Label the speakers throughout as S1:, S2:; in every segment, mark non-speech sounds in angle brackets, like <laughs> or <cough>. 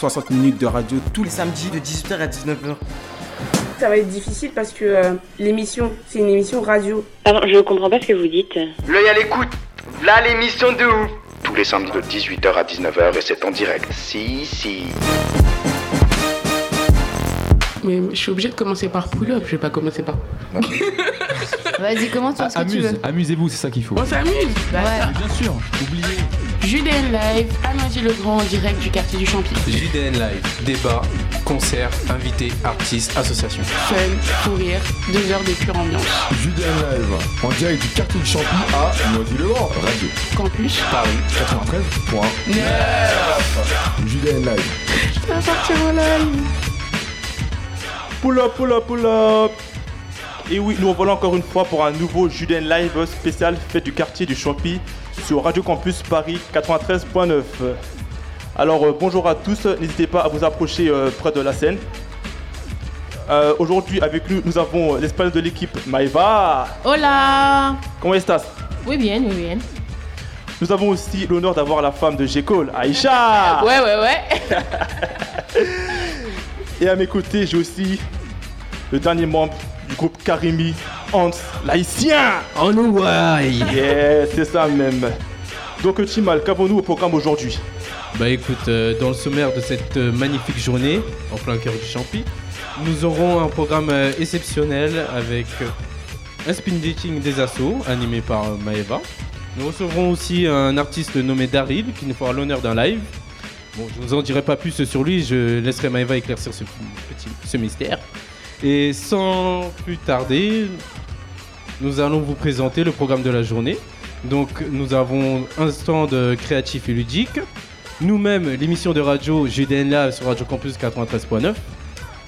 S1: 60 minutes de radio tous
S2: les samedis de 18h à 19h.
S3: Ça va être difficile parce que euh, l'émission, c'est une émission radio.
S4: Pardon, je comprends pas ce que vous dites.
S2: L'œil à l'écoute. Là, l'émission de ouf.
S5: Tous les samedis de 18h à 19h et c'est en direct. Si, si.
S6: Mais je suis obligée de commencer par pull-up, je vais pas commencer par.
S7: Vas-y, comment tu, ce que tu
S8: Amuse,
S7: veux
S8: amusez-vous, c'est ça qu'il faut.
S6: On s'amuse Bah,
S7: Ouais.
S8: Bien sûr, oubliez.
S6: Judaine Live, à Noisy-le-Grand en direct du quartier du Champi.
S9: JDN Live, débat, concert, invités, artistes, associations.
S6: Fun, sourire, deux heures de pure ambiance.
S10: Judain Live, en direct du quartier du Champy à Noisy-le-Grand. Radio
S6: Campus,
S9: Paris,
S10: 93.9. Judain Live.
S6: ça va partir en live
S11: Pull up, pull up, pull up Et oui, nous revoilà encore une fois pour un nouveau Juden Live spécial fait du quartier du Champy sur Radio Campus Paris 93.9. Alors euh, bonjour à tous, n'hésitez pas à vous approcher euh, près de la scène. Euh, Aujourd'hui avec nous, nous avons l'espagnol de l'équipe Maeva.
S6: Hola
S11: Comment estás
S6: Oui, bien, oui, bien.
S11: Nous avons aussi l'honneur d'avoir la femme de J. Cole, Aïcha. <laughs>
S6: Ouais, ouais, ouais. <laughs>
S11: Et à mes côtés, j'ai aussi le dernier membre du groupe Karimi, Hans, l'haïtien.
S12: No way
S11: Yeah, c'est ça même. Donc Chimal, qu'avons-nous au programme aujourd'hui?
S9: Bah écoute, euh, dans le sommaire de cette euh, magnifique journée, en plein cœur du Champy, nous aurons un programme euh, exceptionnel avec euh, un spin dating des assos, animé par euh, Maeva. Nous recevrons aussi un artiste nommé Daryl, qui nous fera l'honneur d'un live. Bon, je vous en dirai pas plus sur lui, je laisserai Maeva éclaircir ce, petit, ce mystère. Et sans plus tarder, nous allons vous présenter le programme de la journée. Donc nous avons un stand euh, créatif et ludique. Nous-mêmes, l'émission de radio GDN Live sur Radio Campus 93.9.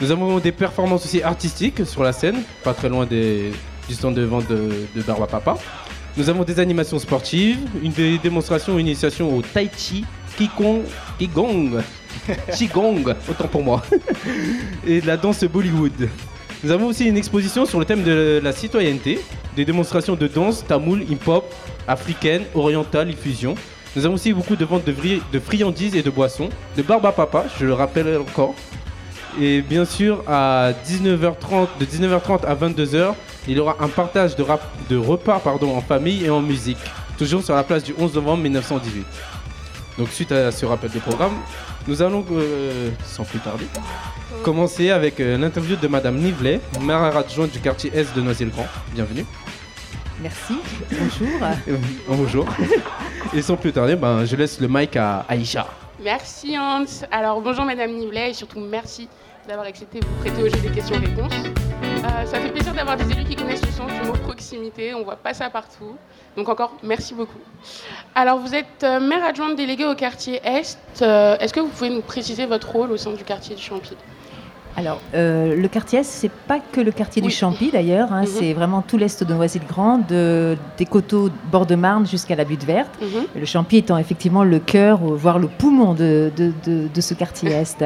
S9: Nous avons des performances aussi artistiques sur la scène, pas très loin des- du stand de vente de, de Barba Papa. Nous avons des animations sportives, une des démonstrations, une initiation au Tai Chi, Qigong, Qigong, <laughs> Qigong, autant pour moi, <laughs> et de la danse Bollywood. Nous avons aussi une exposition sur le thème de la citoyenneté, des démonstrations de danse, tamoul, hip-hop, africaine, orientale et fusion. Nous avons aussi beaucoup de ventes de, friandises et de boissons, de barbe papa, je le rappelle encore. Et bien sûr, à 19h30, de 19h30 à 22h, il y aura un partage de repas pardon, en famille et en musique, toujours sur la place du 11 novembre 1918. Donc suite à ce rappel de programme, nous allons, euh, sans plus tarder, commencer avec euh, l'interview de Madame Nivelet, maire adjointe du quartier Est de Noisy-le-Grand. Bienvenue.
S7: Merci. Bonjour.
S9: Euh, Bonjour. <laughs> Et sans plus tarder, ben, je laisse le mic à Aïcha.
S6: Merci Hans. Alors bonjour Madame Nivelet et surtout merci d'avoir accepté de vous prêter au jeu des questions-réponses. Euh, ça fait plaisir d'avoir des élus qui connaissent le sens du mot proximité, on voit pas ça partout. Donc encore merci beaucoup. Alors vous êtes euh, maire adjointe déléguée au quartier Est. Euh, Est-ce que vous pouvez nous préciser votre rôle au sein du quartier du Champy?
S7: Alors, euh, le quartier Est, c'est pas que le quartier
S6: Oui.
S7: du Champy d'ailleurs, hein,
S6: Mhm.
S7: c'est vraiment tout l'est de Noisy-le-Grand, de, des coteaux bord de Marne jusqu'à la butte verte.
S6: Mhm.
S7: Le Champy étant effectivement le cœur, voire le poumon de- de ce quartier <laughs> Est.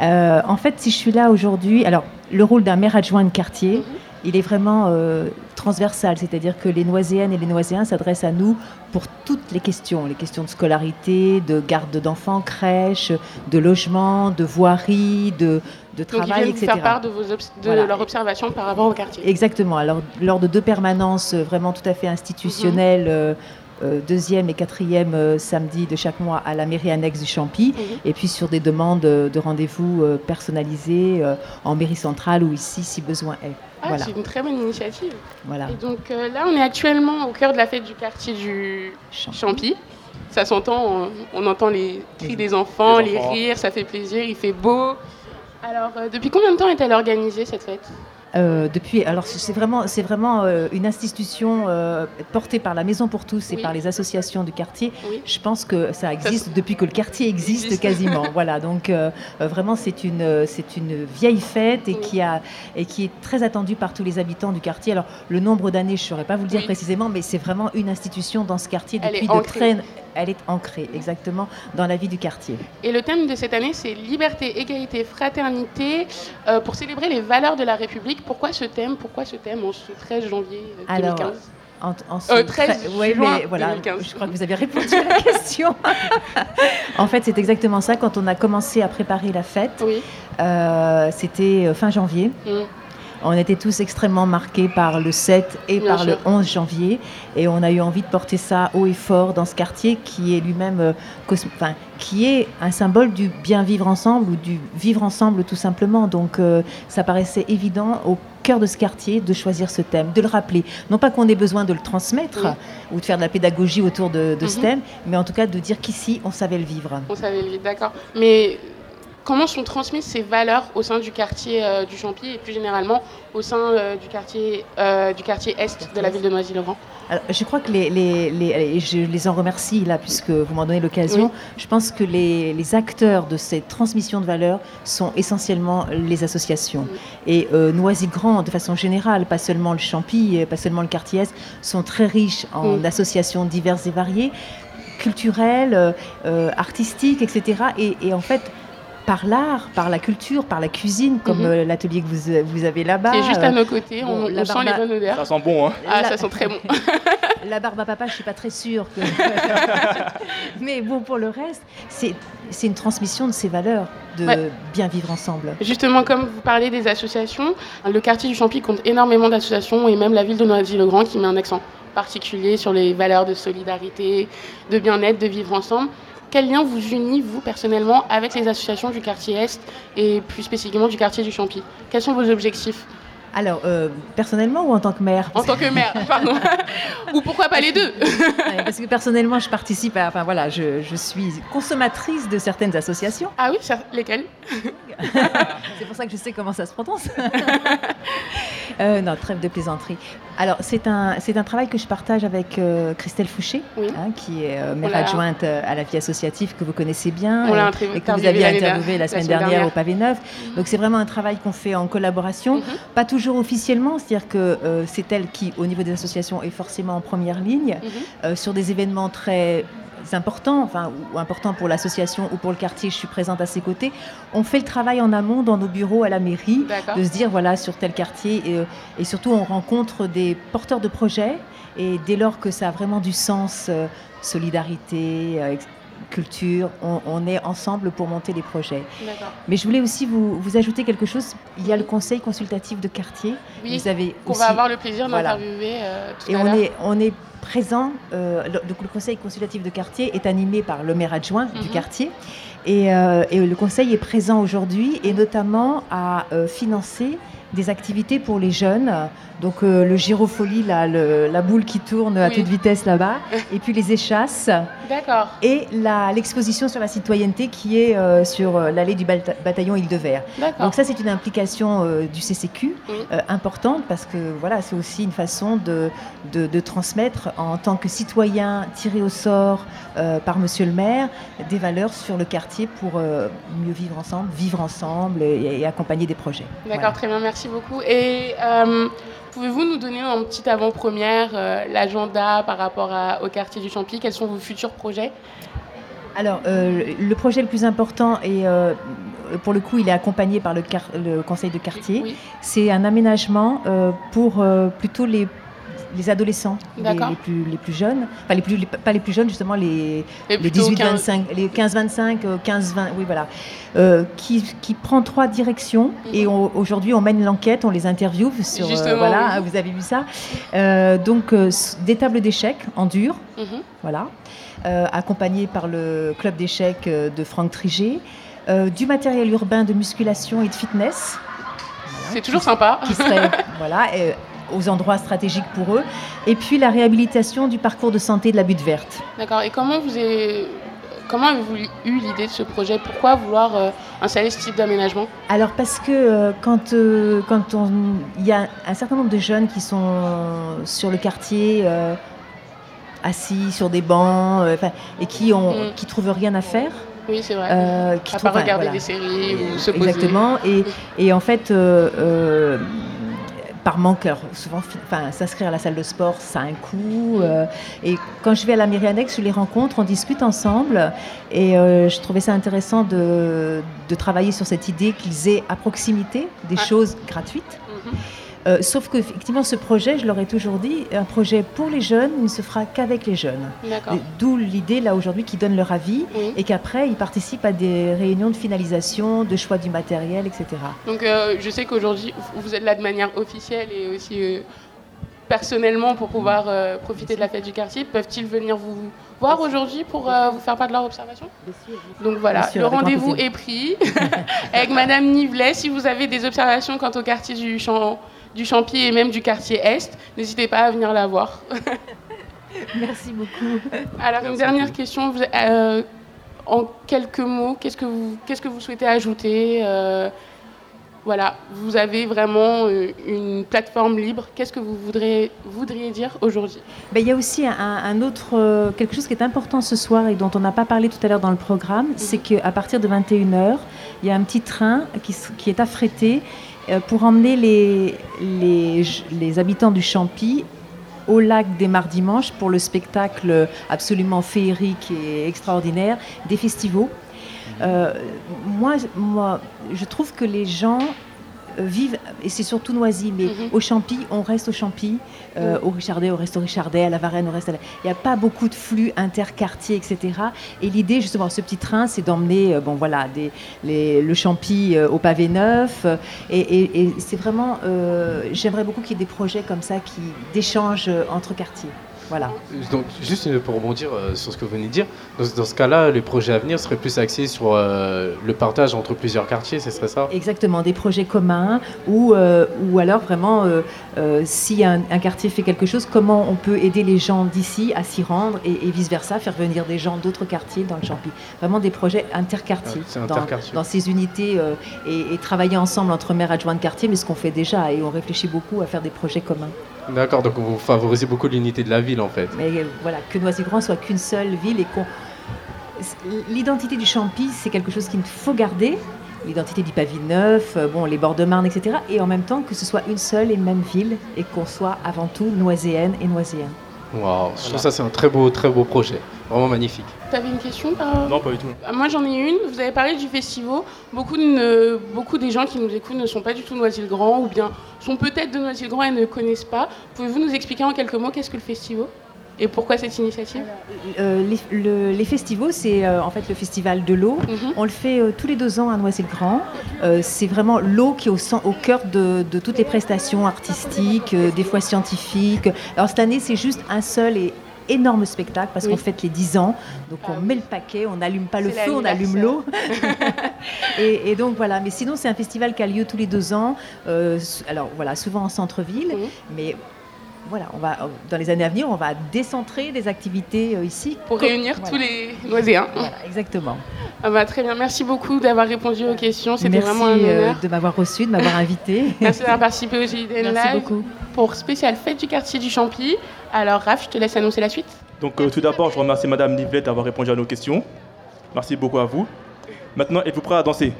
S7: Euh, en fait, si je suis là aujourd'hui, alors le rôle d'un maire adjoint de quartier,
S6: Mhm.
S7: il est vraiment euh, transversal, c'est-à-dire que les Noiséennes et les Noiséens s'adressent à nous pour toutes les questions, les questions de scolarité, de garde d'enfants, crèche, de logement, de voirie, de, de
S6: Donc ils
S7: travail,
S6: vous
S7: etc.
S6: faire part de, vos obs- de
S7: Voilà.
S6: leur observation par rapport au quartier.
S7: Exactement. Alors, lors de deux permanences euh, vraiment tout à fait institutionnelles, euh, deuxième et quatrième euh, samedi de chaque mois à la mairie annexe du Champy, et puis sur des demandes euh, de rendez-vous euh, personnalisés euh, en mairie centrale ou ici si besoin est.
S6: Ah,
S7: voilà.
S6: c'est une très bonne initiative.
S7: voilà.
S6: Et donc euh, là, on est actuellement au cœur de la fête du quartier du
S7: Champy.
S6: Champy. Ça s'entend, on, on entend les cris des enfants,
S11: Les
S6: rires, ça fait plaisir, il fait beau. Alors, euh, depuis combien de temps est-elle organisée cette fête?
S7: Euh, depuis, alors c'est vraiment, c'est vraiment euh, une institution euh, portée par la Maison pour tous et
S6: Oui.
S7: par les associations du quartier.
S6: Oui.
S7: Je pense que ça existe depuis que le quartier existe, <laughs> quasiment. voilà, donc euh, euh, vraiment c'est une, euh, c'est une vieille fête et qui a et qui est très attendue par tous les habitants du quartier. Alors le nombre d'années, je ne saurais pas vous le dire précisément, mais c'est vraiment une institution dans ce quartier depuis de très, elle est ancrée exactement dans la vie du quartier.
S6: Et le thème de cette année, c'est liberté, égalité, fraternité, euh, pour célébrer les valeurs de la République. Pourquoi ce thème Pourquoi ce thème en ce 13 janvier euh, 2015
S7: Alors, en, en ce
S6: Euh,
S7: très-
S6: 13
S7: ouais,
S6: juin
S7: mais voilà,
S6: 2015.
S7: je crois que vous avez répondu à la question. <laughs> en fait, c'est exactement ça. Quand on a commencé à préparer la fête, euh, c'était euh, fin janvier.
S6: Mm.
S7: On était tous extrêmement marqués par le 7 et
S6: Bien
S7: par le
S6: sûr.
S7: 11 janvier. Et on a eu envie de porter ça haut et fort dans ce quartier qui est lui-même, euh, enfin, qui est un symbole du bien vivre ensemble ou du vivre ensemble tout simplement. Donc euh, ça paraissait évident au cœur de ce quartier de choisir ce thème, de le rappeler. Non pas qu'on ait besoin de le transmettre ou de faire de la pédagogie autour de, de ce
S6: Mhm.
S7: thème, mais en tout cas de dire qu'ici, on savait le vivre.
S6: On savait le vivre, d'accord. Mais comment sont transmises ces valeurs au sein du quartier euh, du Champy et plus généralement au sein euh, du, quartier, euh, du quartier Est de la ville de Noisy-le-Grand?
S7: Je crois que les, les- les- et je les en remercie là, puisque vous m'en donnez l'occasion. Je pense que les, les acteurs de cette transmission de valeurs sont essentiellement les associations. Et Noisy-Grand, de façon générale, pas seulement le Champy, pas seulement le quartier Est, sont très riches en associations diverses et variées, culturelles, artistiques, etc. Et, et en fait, par l'art, par la culture, par la cuisine, comme
S6: Mhm.
S7: euh, l'atelier que vous, vous avez là-bas.
S6: Qui est juste à
S7: euh,
S6: nos côtés, on,
S7: bon,
S6: on
S7: la
S6: sent les bonnes odeurs.
S11: Ça sent bon, hein
S6: Ah,
S7: La-
S6: ça sent très bon. <laughs> <laughs>
S7: La barbe à papa, je suis pas très sûre. que- <laughs> Mais bon, pour le reste, c'est c'est une transmission de ces valeurs de
S6: Ouais.
S7: bien vivre ensemble.
S6: Justement, comme vous parlez des associations, le quartier du Champy compte énormément d'associations et même la ville de Noisy-le-Grand qui met un accent particulier sur les valeurs de solidarité, de bien-être, de vivre ensemble. Quel lien vous unit, vous, personnellement, avec les associations du quartier Est et plus spécifiquement du quartier du Champy? Quels sont vos objectifs?
S7: Alors, euh, personnellement ou en tant que mère
S6: En tant que maire, <laughs> pardon. Ou pourquoi pas les deux?
S7: Parce que personnellement, je participe à. Enfin voilà, je, je suis consommatrice de certaines associations.
S6: Ah oui, ça- lesquelles? <laughs>
S7: C'est pour ça que je sais comment ça se prononce. <laughs> Euh, non, trêve de plaisanterie. Alors, c'est un, c'est un travail que je partage avec euh, Christelle Fouché, hein, qui est euh, maire adjointe à la vie associative que vous connaissez bien
S6: On l'a
S7: et- que vous aviez interviewé la semaine dernière,
S6: dernière.
S7: au Pavé Neuf. Donc, c'est vraiment un travail qu'on fait en collaboration, pas toujours officiellement, c'est-à-dire que c'est elle qui, au niveau des associations, est forcément en première ligne euh, sur des événements très importants, enfin, ou importants pour l'association ou pour le quartier, je suis présente à ses côtés. On fait le travail en amont dans nos bureaux à la mairie, de se dire, voilà, sur tel quartier, et, euh, et surtout on rencontre des porteurs de projets, et dès lors que ça a vraiment du sens, euh, solidarité, euh, culture, on, on est ensemble pour monter des projets. Mais je voulais aussi vous, vous ajouter quelque chose. Il y a le conseil consultatif de quartier.
S6: Oui,
S7: vous avez
S6: qu'on
S7: aussi-
S6: va avoir le plaisir
S7: Voilà.
S6: d'interviewer euh, tout
S7: et
S6: à
S7: on
S6: l'heure.
S7: est, on est présent, euh, le, conseil consultatif de quartier est animé par le maire adjoint du
S6: Mhm.
S7: quartier. Et, euh, et le conseil est présent aujourd'hui et notamment à financer des activités pour les jeunes. Donc euh, le gyrofolie, là, le- la boule qui tourne à
S6: Oui.
S7: toute vitesse là-bas, et puis les échasses.
S6: D'accord.
S7: Et l'exposition sur la citoyenneté qui est euh, sur euh, l'allée du bata- bataillon Île-de-Vert.
S6: D'accord.
S7: Donc ça, c'est une implication euh, du CCQ
S6: Oui.
S7: importante parce que voilà, c'est aussi une façon de, de, de transmettre en tant que citoyen tiré au sort par Monsieur le maire des valeurs sur le quartier pour mieux vivre ensemble, vivre ensemble et, et accompagner des projets.
S6: D'accord,
S7: Voilà.
S6: très bien, merci beaucoup. Et euh, pouvez-vous nous donner en petite avant-première euh, l'agenda par rapport à- au quartier du Champy? Quels sont vos futurs projets?
S7: Alors, euh, le projet le plus important, et euh, pour le coup, il est accompagné par le, quar- le conseil de quartier, c'est un aménagement euh, pour euh, plutôt les, les adolescents, les, les plus, les plus jeunes, enfin, les plus, les- pas les plus jeunes, justement, les,
S6: Les
S7: les
S6: plutôt
S7: 18-25, les 15-25, euh, 15-20, oui, voilà, euh, qui, qui prend trois directions. Et on- aujourd'hui, on mène l'enquête, on les interviewe sur. euh, voilà,
S6: oui.
S7: vous avez vu ça. Euh, donc, euh, des tables d'échecs en dur.
S6: Mhm.
S7: Voilà. Euh, accompagné par le club d'échecs euh, de Franck Trigé. Euh, du matériel urbain de musculation et de fitness.
S6: C'est toujours sympa.
S7: Qui serait <laughs> voilà, euh, aux endroits stratégiques pour eux. Et puis la réhabilitation du parcours de santé de la butte verte.
S6: D'accord, et comment vous avez, comment avez-vous eu l'idée de ce projet? Pourquoi vouloir euh, installer ce type d'aménagement?
S7: Alors parce que euh, quand euh, quand on il y a un certain nombre de jeunes qui sont sur le quartier euh, assis sur des bancs euh, et qui ont
S6: Mm.
S7: qui trouvent rien à faire.
S6: Oui, c'est vrai.
S7: euh, qui
S6: à part regarder
S7: voilà.
S6: des séries ou se poser.
S7: Exactement. Et, et en fait, euh, euh, par manque, alors, souvent, enfin, s'inscrire à la salle de sport, ça a un coût. euh, et quand je vais à la mairie annexe, je les rencontre, on discute ensemble. Et euh, je trouvais ça intéressant de, de travailler sur cette idée qu'ils aient à proximité des choses gratuites.
S6: Mhm.
S7: Euh, sauf qu'effectivement, ce projet, je leur ai toujours dit, un projet pour les jeunes il ne se fera qu'avec les jeunes. D'où l'idée, là, aujourd'hui, qu'ils donnent leur avis
S6: Oui.
S7: et qu'après, ils participent à des réunions de finalisation, de choix du matériel, etc.
S6: Donc euh, je sais qu'aujourd'hui, vous êtes là de manière officielle et aussi euh, personnellement pour pouvoir euh, profiter de la fête du quartier. Peuvent-ils venir vous voir aujourd'hui pour euh, vous faire part de leur observation? Donc voilà,
S7: Bien sûr,
S6: le rendez-vous est pris <laughs> avec Madame Nivelet. Si vous avez des observations quant au quartier du, Champ, du Champy et même du quartier Est, n'hésitez pas à venir la voir. <laughs>
S7: Merci beaucoup.
S6: Alors une dernière question. Vous- euh, en quelques mots, qu'est-ce que vous, qu'est-ce que vous souhaitez ajouter euh, Voilà, vous avez vraiment euh, une plateforme libre. Qu'est-ce que vous voudriez, voudriez dire aujourd'hui?
S7: Ben, il y a aussi un, un autre, quelque chose qui est important ce soir et dont on n'a pas parlé tout à l'heure dans le programme, c'est qu'à partir de 21h, il y a un petit train qui, qui est affrété pour emmener les, les, les habitants du Champy au lac des Mardis-Dimanches pour le spectacle absolument féerique et extraordinaire des festivals. Euh, moi, moi, je trouve que les gens euh, vivent, et c'est surtout Noisy, mais au Champy, on reste au Champy, euh, au Richardet, au Resto Richardet, à la Varenne, au Reste. à la- Il n'y a pas beaucoup de flux interquartiers, etc. Et l'idée, justement, ce petit train, c'est d'emmener, euh, bon voilà, des, les- le Champy euh, au pavé neuf. et et- et c'est vraiment, j'aimerais beaucoup qu'il y ait des projets comme ça qui d'échanges entre quartiers. Voilà.
S9: Donc, juste euh, pour rebondir euh, sur ce que vous venez de dire, dans, dans ce cas-là, les projets à venir seraient plus axés sur euh, le partage entre plusieurs quartiers, ce serait ça?
S7: Exactement, des projets communs ou, euh, ou alors vraiment, si un, un quartier fait quelque chose, comment on peut aider les gens d'ici à s'y rendre et, et vice-versa, faire venir des gens d'autres quartiers dans le Champy. Vraiment des projets interquartiers,
S9: Ah,
S7: dans,
S9: interquartier.
S7: dans ces unités et, et travailler ensemble entre maires adjoints de quartier, mais ce qu'on fait déjà et on réfléchit beaucoup à faire des projets communs.
S9: D'accord, donc vous favorisez beaucoup l'unité de la ville en fait.
S7: Mais euh, voilà, que Noisy-Grand soit qu'une seule ville et qu'on. L'identité du Champy, c'est quelque chose qu'il faut garder. L'identité du Paville Neuf, bon, les bords de Marne, etc. Et en même temps que ce soit une seule et même ville et qu'on soit avant tout noiséenne et noiséen.
S9: Waouh, je trouve ça c'est un très beau, très beau projet, vraiment magnifique.
S6: Tu avais une question
S11: Non, pas du tout.
S6: Ah, Moi j'en ai une. Vous avez parlé du festival. Beaucoup, ne- beaucoup des gens qui nous écoutent ne sont pas du tout Noisy-le-Grand ou bien sont peut-être de Noisy-le-Grand et ne connaissent pas. Pouvez-vous nous expliquer en quelques mots qu'est-ce que le festival? Et pourquoi cette initiative?
S7: Euh, les, le- les festivals, c'est euh, en fait le festival de l'eau.
S6: Mhm.
S7: On le fait euh, tous les deux ans à Noisy-le-Grand. C'est vraiment l'eau qui est au, cœur de, de toutes les prestations artistiques, des fois scientifiques. Alors cette année, c'est juste un seul et énorme spectacle parce
S6: Oui.
S7: qu'on fête les 10 ans. Donc on met le paquet, on n'allume pas le feu, on allume l'eau. <laughs> <laughs> et, et donc voilà, mais sinon c'est un festival qui a lieu tous les deux ans. Euh, alors voilà, souvent en centre-ville, mais voilà, on va dans les années à venir, on va décentrer des activités euh, ici
S6: Pour réunir
S7: voilà.
S6: tous les.
S7: Voilà, exactement.
S6: Ah bah, très bien. Merci beaucoup d'avoir répondu aux questions. C'était
S7: Merci
S6: vraiment un
S7: euh,
S6: honneur.
S7: de m'avoir reçu, de m'avoir invité. <laughs>
S6: Merci d'avoir participé au JDN
S7: Merci
S6: Live
S7: beaucoup.
S6: pour spécial fête du quartier du Champy. Alors Raph, je te laisse annoncer la suite.
S11: Donc euh, tout d'abord, je remercie Madame Nivette d'avoir répondu à nos questions. Merci beaucoup à vous. Maintenant, êtes-vous prêts à danser?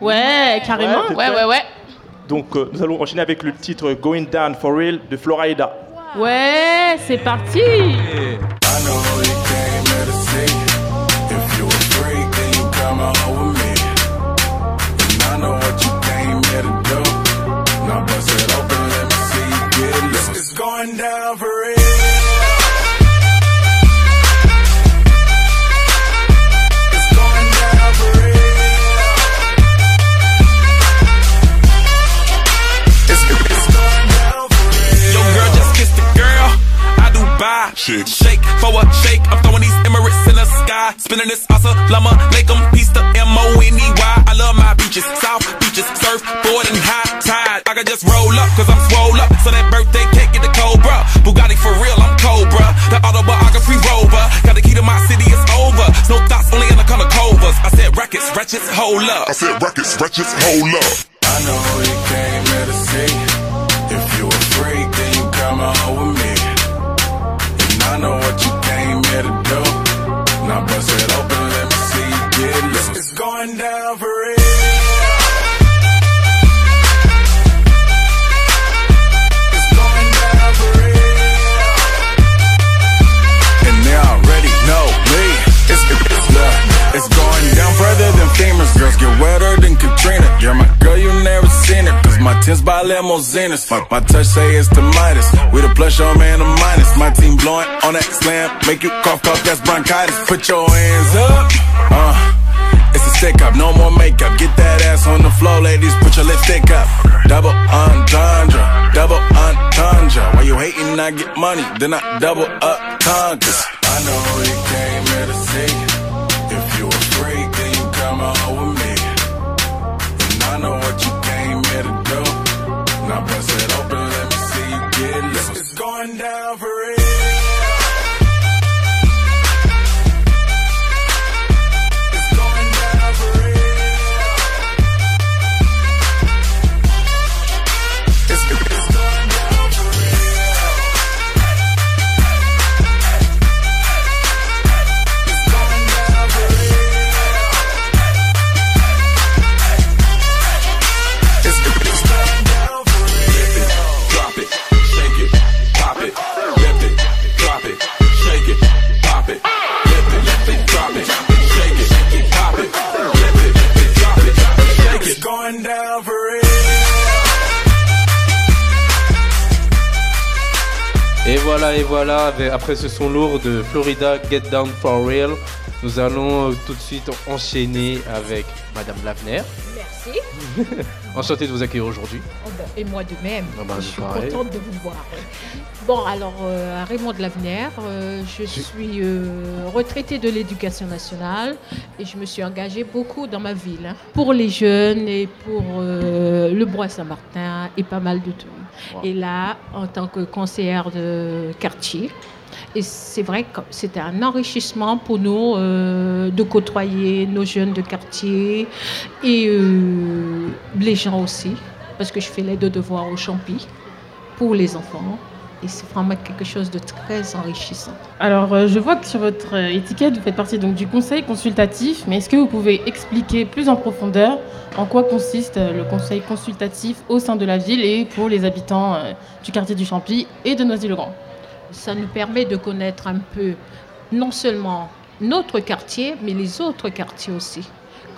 S6: Ouais, carrément. Ouais,
S11: prêt?
S6: ouais, ouais.
S11: Donc euh, nous allons enchaîner avec le titre Going Down for Real de Florida.
S13: Ouais, c'est parti
S14: It's going down for real.
S15: Buy. Shake. Shake for a shake. I'm throwing these Emirates in the sky. Spinning this asa llama. Lake 'em, piece to M-O-N-E-Y. I love my beaches. South beaches. Surfboard and high tide. I can just roll up, cause I'm swole up. So that birthday cake get the Cobra. Bugatti for real, I'm Cobra. The autobiography rover. Got the key to my city, it's over. No thoughts, only in the color covers. I said rackets, ratchets, hold up.
S14: I said rackets, wretches, hold up. I know than Katrina. You're my girl, you never seen it. Cause my tins by limousines. My, my touch say it's the Midas. With a plus, your man, a minus. My team blowing on that slam. Make you cough, cough, that's bronchitis. Put your hands up. Uh. It's a stick up, no more makeup. Get that ass on the floor, ladies. Put your lipstick up. Double entendre, double entendre. Why you hating? I get money, then I double up conquers. I know you came here to see.
S9: Voilà, et voilà, après ce son lourd de Florida Get Down for Real, nous allons euh, tout de suite enchaîner avec Madame Lavner.
S16: Merci. <laughs>
S9: Enchanté de vous accueillir aujourd'hui.
S16: Oh ben, et moi de même.
S9: Ah bah,
S16: je suis
S9: pareil.
S16: contente de vous voir. Bon, alors, euh, Raymond de l'Avenir, euh, je suis euh, retraitée de l'éducation nationale et je me suis engagée beaucoup dans ma ville hein, pour les jeunes et pour le Bois Saint-Martin et pas mal de Et là, en tant que conseillère de quartier, et c'est vrai que c'était un enrichissement pour nous euh, de côtoyer nos jeunes de quartier et euh, les gens aussi, parce que je fais l'aide de devoirs au Champi pour les enfants. Et c'est vraiment quelque chose de très enrichissant.
S13: Alors, euh, je vois que sur votre euh, étiquette, vous faites partie donc du conseil consultatif, mais est-ce que vous pouvez expliquer plus en profondeur en quoi consiste euh, le conseil consultatif au sein de la ville et pour les habitants du quartier du Champy et de Noisy-le-Grand?
S16: Ça nous permet de connaître un peu non seulement notre quartier, mais les autres quartiers aussi.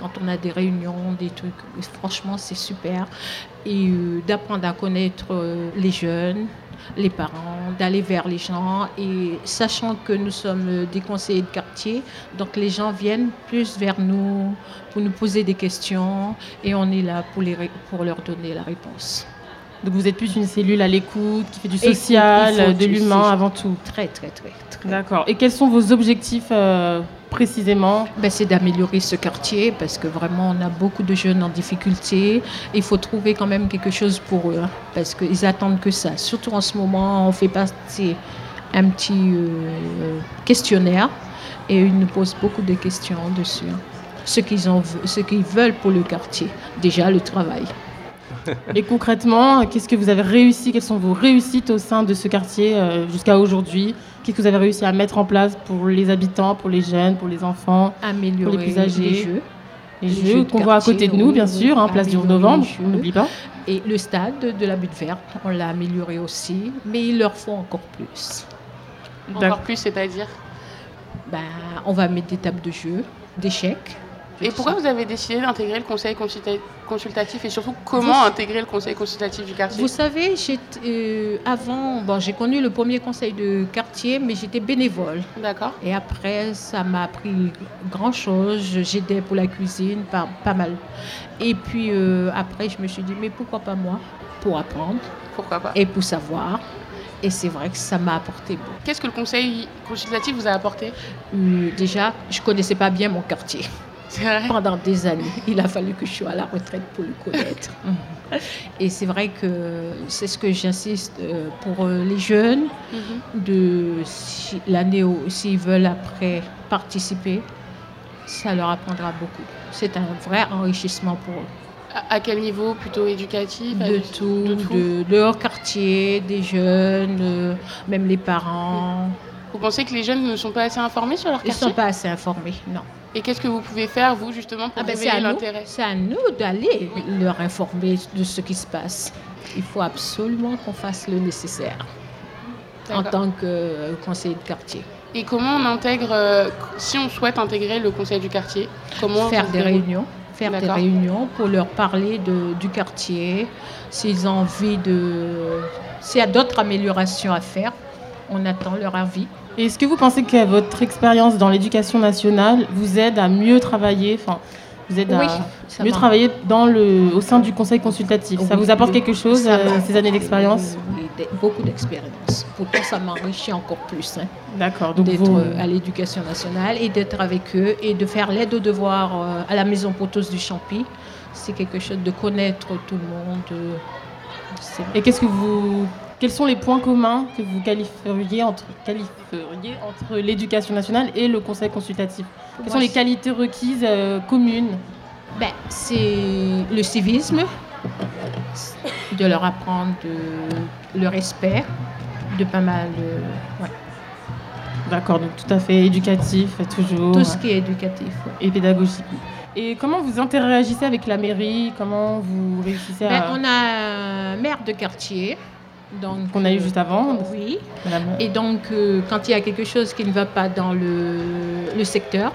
S16: Quand on a des réunions, des trucs, franchement, c'est super. Et euh, d'apprendre à connaître euh, les jeunes, les parents, d'aller vers les gens. Et sachant que nous sommes des conseillers de quartier, donc les gens viennent plus vers nous pour nous poser des questions et on est là pour, les, pour leur donner la réponse.
S13: Donc vous êtes plus une cellule à l'écoute, qui fait du social, de l'humain avant tout.
S16: Très, très, très. très.
S13: D'accord. Et quels sont vos objectifs euh, précisément
S16: Ben, c'est d'améliorer ce quartier parce que vraiment on a beaucoup de jeunes en difficulté. Il faut trouver quand même quelque chose pour eux hein, parce qu'ils attendent que ça. Surtout en ce moment, on fait passer un petit euh, questionnaire et ils nous posent beaucoup de questions dessus. hein. Ce qu'ils ont, ce qu'ils veulent pour le quartier. Déjà le travail.
S13: Et concrètement, qu'est-ce que vous avez réussi Quelles sont vos réussites au sein de ce quartier euh, jusqu'à aujourd'hui? Qu'est-ce que vous avez réussi à mettre en place pour les habitants, pour les jeunes, pour les enfants,
S16: Améliorer
S13: pour les plus âgés?
S16: les jeux.
S13: Les
S16: Les
S13: jeux qu'on voit à côté de nous, bien sûr, hein, place du 11
S16: Améliorer
S13: novembre, on n'oublie pas.
S16: Et le stade de la butte verte, on l'a amélioré aussi, mais il leur faut encore plus.
S6: Encore plus, c'est-à-dire?
S16: Ben, on va mettre des tables de jeu, d'échecs.
S6: Et pourquoi vous avez décidé d'intégrer le conseil consulta- consultatif et surtout comment
S16: Vous-
S6: intégrer le conseil consultatif du quartier?
S16: Vous savez, euh, avant, bon, j'ai connu le premier conseil de quartier, mais j'étais bénévole.
S6: D'accord.
S16: Et après, ça m'a appris grand-chose. J'aidais pour la cuisine, pas, pas mal. Et puis euh, après, je me suis dit, mais pourquoi pas moi Pour apprendre.
S6: Pourquoi pas?
S16: Et pour savoir. Et c'est vrai que ça m'a apporté beaucoup.
S6: Qu'est-ce que le conseil consultatif vous a apporté?
S16: Euh, déjà, je connaissais pas bien mon quartier. Pendant des années, il a fallu que je sois à la retraite pour le connaître. Et c'est vrai que c'est ce que j'insiste euh, pour euh, les jeunes,
S6: Mhm.
S16: de si, l'année où s'ils veulent après participer, ça leur apprendra beaucoup. C'est un vrai enrichissement pour eux.
S6: À, quel niveau? Plutôt éducatif?
S16: De tout,
S6: de
S16: de,
S6: tout?
S16: leur quartier, des jeunes, euh, même les parents.
S6: Vous pensez que les jeunes ne sont pas assez informés sur leur
S16: Ils ne
S6: quartier?
S16: sont pas assez informés, non.
S6: Et qu'est-ce que vous pouvez faire, vous, justement, pour
S16: Ah ben, c'est
S6: réveiller
S16: à nous,
S6: l'intérêt
S16: c'est à nous d'aller leur informer de ce qui se passe. Il faut absolument qu'on fasse le nécessaire en tant que euh, conseiller de quartier.
S6: Et comment on intègre, euh, si on souhaite intégrer le conseil du quartier Comment
S16: faire des réunions, faire des réunions pour leur parler de- du quartier, s'ils ont envie de, s'il y a d'autres améliorations à faire, on attend leur avis.
S13: Est-ce que vous pensez que votre expérience dans l'éducation nationale vous aide à mieux travailler, enfin, vous aide
S16: Oui,
S13: à mieux travailler dans le, au sein du conseil consultatif? Ça vous apporte quelque chose, euh, ces années d'expérience?
S16: Beaucoup d'expérience. Pourtant, ça m'enrichit encore plus. hein,
S13: D'accord, donc
S16: d'être
S13: vous-
S16: à l'éducation nationale et d'être avec eux et de faire l'aide aux devoirs euh, à la maison pour tous du Champy. C'est quelque chose de connaître tout le monde. euh,
S13: Et qu'est-ce que vous, quels sont les points communs que vous qualifieriez entre, qualifieriez entre l'éducation nationale et le conseil consultatif Quelles sont les qualités requises euh, communes
S16: Ben, c'est le civisme, de leur apprendre de- le respect, de pas mal de... ouais.
S13: D'accord, donc tout à fait éducatif, toujours.
S16: Tout ce qui est éducatif. ouais.
S13: Et pédagogique. Et comment vous interagissez avec la mairie? Comment vous réussissez
S16: Ben,
S13: à...
S16: on a un maire de quartier. Donc,
S13: Qu'on a eu
S16: euh,
S13: juste avant.
S16: Oui.
S13: Madame-
S16: Et donc, euh, quand il y a quelque chose qui ne va pas dans le, le secteur,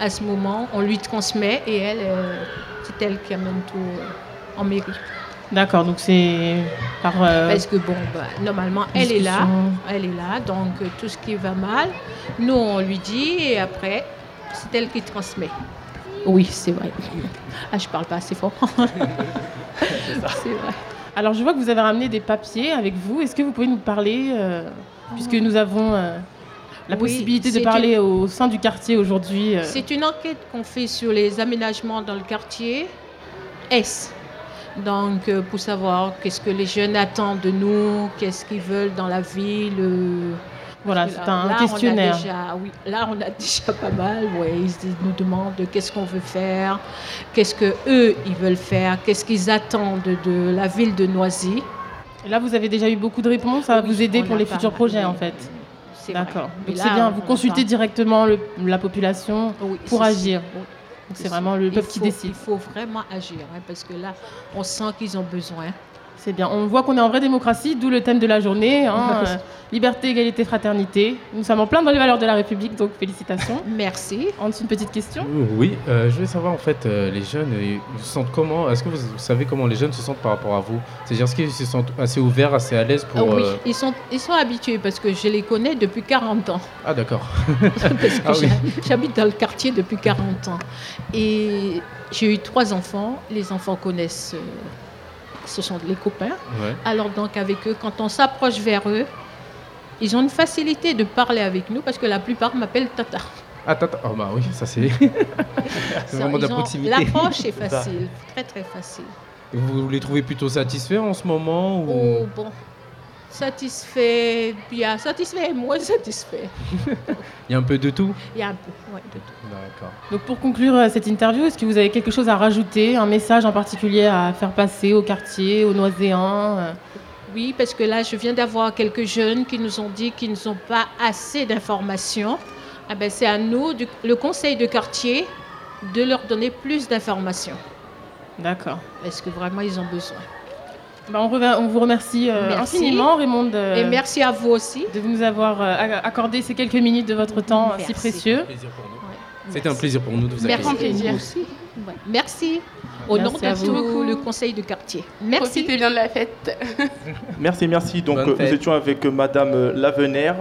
S16: à ce moment, on lui transmet et elle, euh, c'est elle qui amène tout euh, en mairie.
S13: D'accord, donc c'est par...
S16: Parce que bon, bah, normalement, elle est là, elle est là, donc tout ce qui va mal, nous on lui dit et après, c'est elle qui transmet. Oui, c'est vrai. Ah, je parle pas assez fort. <laughs> c'est vrai.
S13: Alors je vois que vous avez ramené des papiers avec vous. Est-ce que vous pouvez nous parler, euh, puisque nous avons euh, la
S16: Oui,
S13: possibilité de parler
S16: une-
S13: au sein du quartier aujourd'hui euh,
S16: C'est une enquête qu'on fait sur les aménagements dans le quartier S. Donc, pour savoir qu'est-ce que les jeunes attendent de nous, qu'est-ce qu'ils veulent dans la ville.
S13: Voilà, c'est un
S16: là, on a
S13: questionnaire.
S16: déjà- oui, là, on a <laughs> déjà pas mal. Ouais, ils nous demandent qu'est-ce qu'on veut faire, qu'est-ce que eux ils veulent faire, qu'est-ce qu'ils attendent de la ville de Noisy.
S13: Et là, vous avez déjà eu beaucoup de réponses. Ça va
S16: Oui,
S13: vous aider
S16: on
S13: pour les futurs projets, en fait. D'accord. Donc c'est bien.
S16: on
S13: Vous consultez directement le- la population pour agir.
S16: oui.
S13: Donc c'est vraiment le peuple qui
S16: faut-
S13: décide.
S16: Il faut vraiment agir, hein, parce que là, on sent qu'ils ont besoin.
S13: C'est bien. On voit qu'on est en vraie démocratie, d'où le thème de la journée. hein, <laughs> euh, liberté, égalité, fraternité. Nous sommes en plein dans les valeurs de la République, donc félicitations. <laughs>
S16: Merci.
S13: En dessous, une petite question.
S9: Oui, euh, je voulais savoir en fait, euh, les jeunes, euh, ils se sentent comment Est-ce que vous, savez comment les jeunes se sentent par rapport à vous? C'est-à-dire, est-ce qu'ils se sentent assez ouverts, assez à l'aise pour.
S16: Ah oui,
S9: euh,
S16: ils sont, ils sont habitués parce que je les connais depuis 40 ans.
S9: Ah, d'accord. <laughs>
S16: Parce que
S9: Ah oui.
S16: j'habite dans le quartier depuis 40 ans. Et j'ai eu trois enfants. Les enfants connaissent, euh, ce sont les copains.
S9: Ouais.
S16: Alors donc avec eux, quand on s'approche vers eux, ils ont une facilité de parler avec nous parce que la plupart m'appellent Tata.
S9: Ah, tata. Oh, bah oui, ça c'est. <laughs> c'est vraiment de la proximité.
S16: L'approche est <laughs> facile, très très facile.
S9: Et Vous les trouvez plutôt satisfaits en ce moment ou...
S16: Oh bon, satisfait, bien satisfait et moins satisfait.
S9: Il y a un peu de tout
S16: Il y a un peu, ouais, de tout.
S9: D'accord.
S13: Donc pour conclure euh, cette interview, est-ce que vous avez quelque chose à rajouter, un message en particulier à faire passer au quartier, aux Noiséens euh,
S16: Oui, parce que là, je viens d'avoir quelques jeunes qui nous ont dit qu'ils n'ont pas assez d'informations. Ah ben, c'est à nous, du- le conseil de quartier, de leur donner plus d'informations.
S13: D'accord.
S16: Parce que vraiment, ils ont besoin?
S13: Bah, on, revient- on vous remercie euh,
S16: Merci.
S13: infiniment, Raymond, de,
S16: Et merci à vous aussi.
S13: de nous avoir euh, ac- accordé ces quelques minutes de votre temps euh, si
S16: Merci.
S13: précieux.
S9: C'était un plaisir pour nous de vous
S16: Merci.
S9: accueillir.
S16: Vous aussi. Ouais. Merci. Au
S13: Merci
S16: nom de
S13: vous.
S16: tout le conseil de quartier. Merci.
S6: Profitez bien de la fête. <laughs>
S11: Merci, merci. Donc, euh, nous étions avec euh, Madame euh, Lavenaire,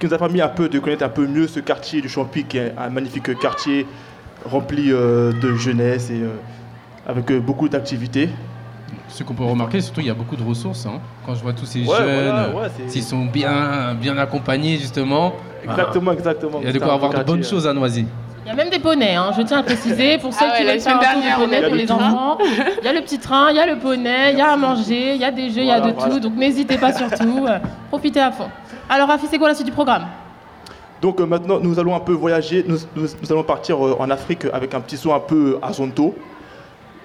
S11: qui nous a permis un peu de connaître un peu mieux ce quartier du Champy, qui est un magnifique quartier rempli euh, de jeunesse et euh, avec euh, beaucoup d'activités.
S9: Ce qu'on peut remarquer, surtout, il y a beaucoup de ressources. hein. Quand je vois tous ces
S11: Ouais,
S9: jeunes,
S11: voilà, ouais, c'est-
S9: s'ils sont bien, bien accompagnés, justement.
S11: Exactement, exactement.
S9: Il y a de quoi avoir de bonnes
S11: quartier,
S9: choses à Noisy.
S13: Il y a même des poneys, hein, je tiens à préciser, pour ceux
S6: Ah ouais,
S13: qui veulent faire un tour pour les enfants. Il y a le petit train, il y a le poney, il y a à manger, il y a des jeux, il y a de
S11: voilà.
S13: tout, donc n'hésitez pas surtout, euh, profitez à fond. Alors Rafi, c'est quoi la suite du programme?
S11: Donc euh, maintenant, nous allons un peu voyager. Nous, nous- nous allons partir euh, en Afrique avec un petit son un peu azonto.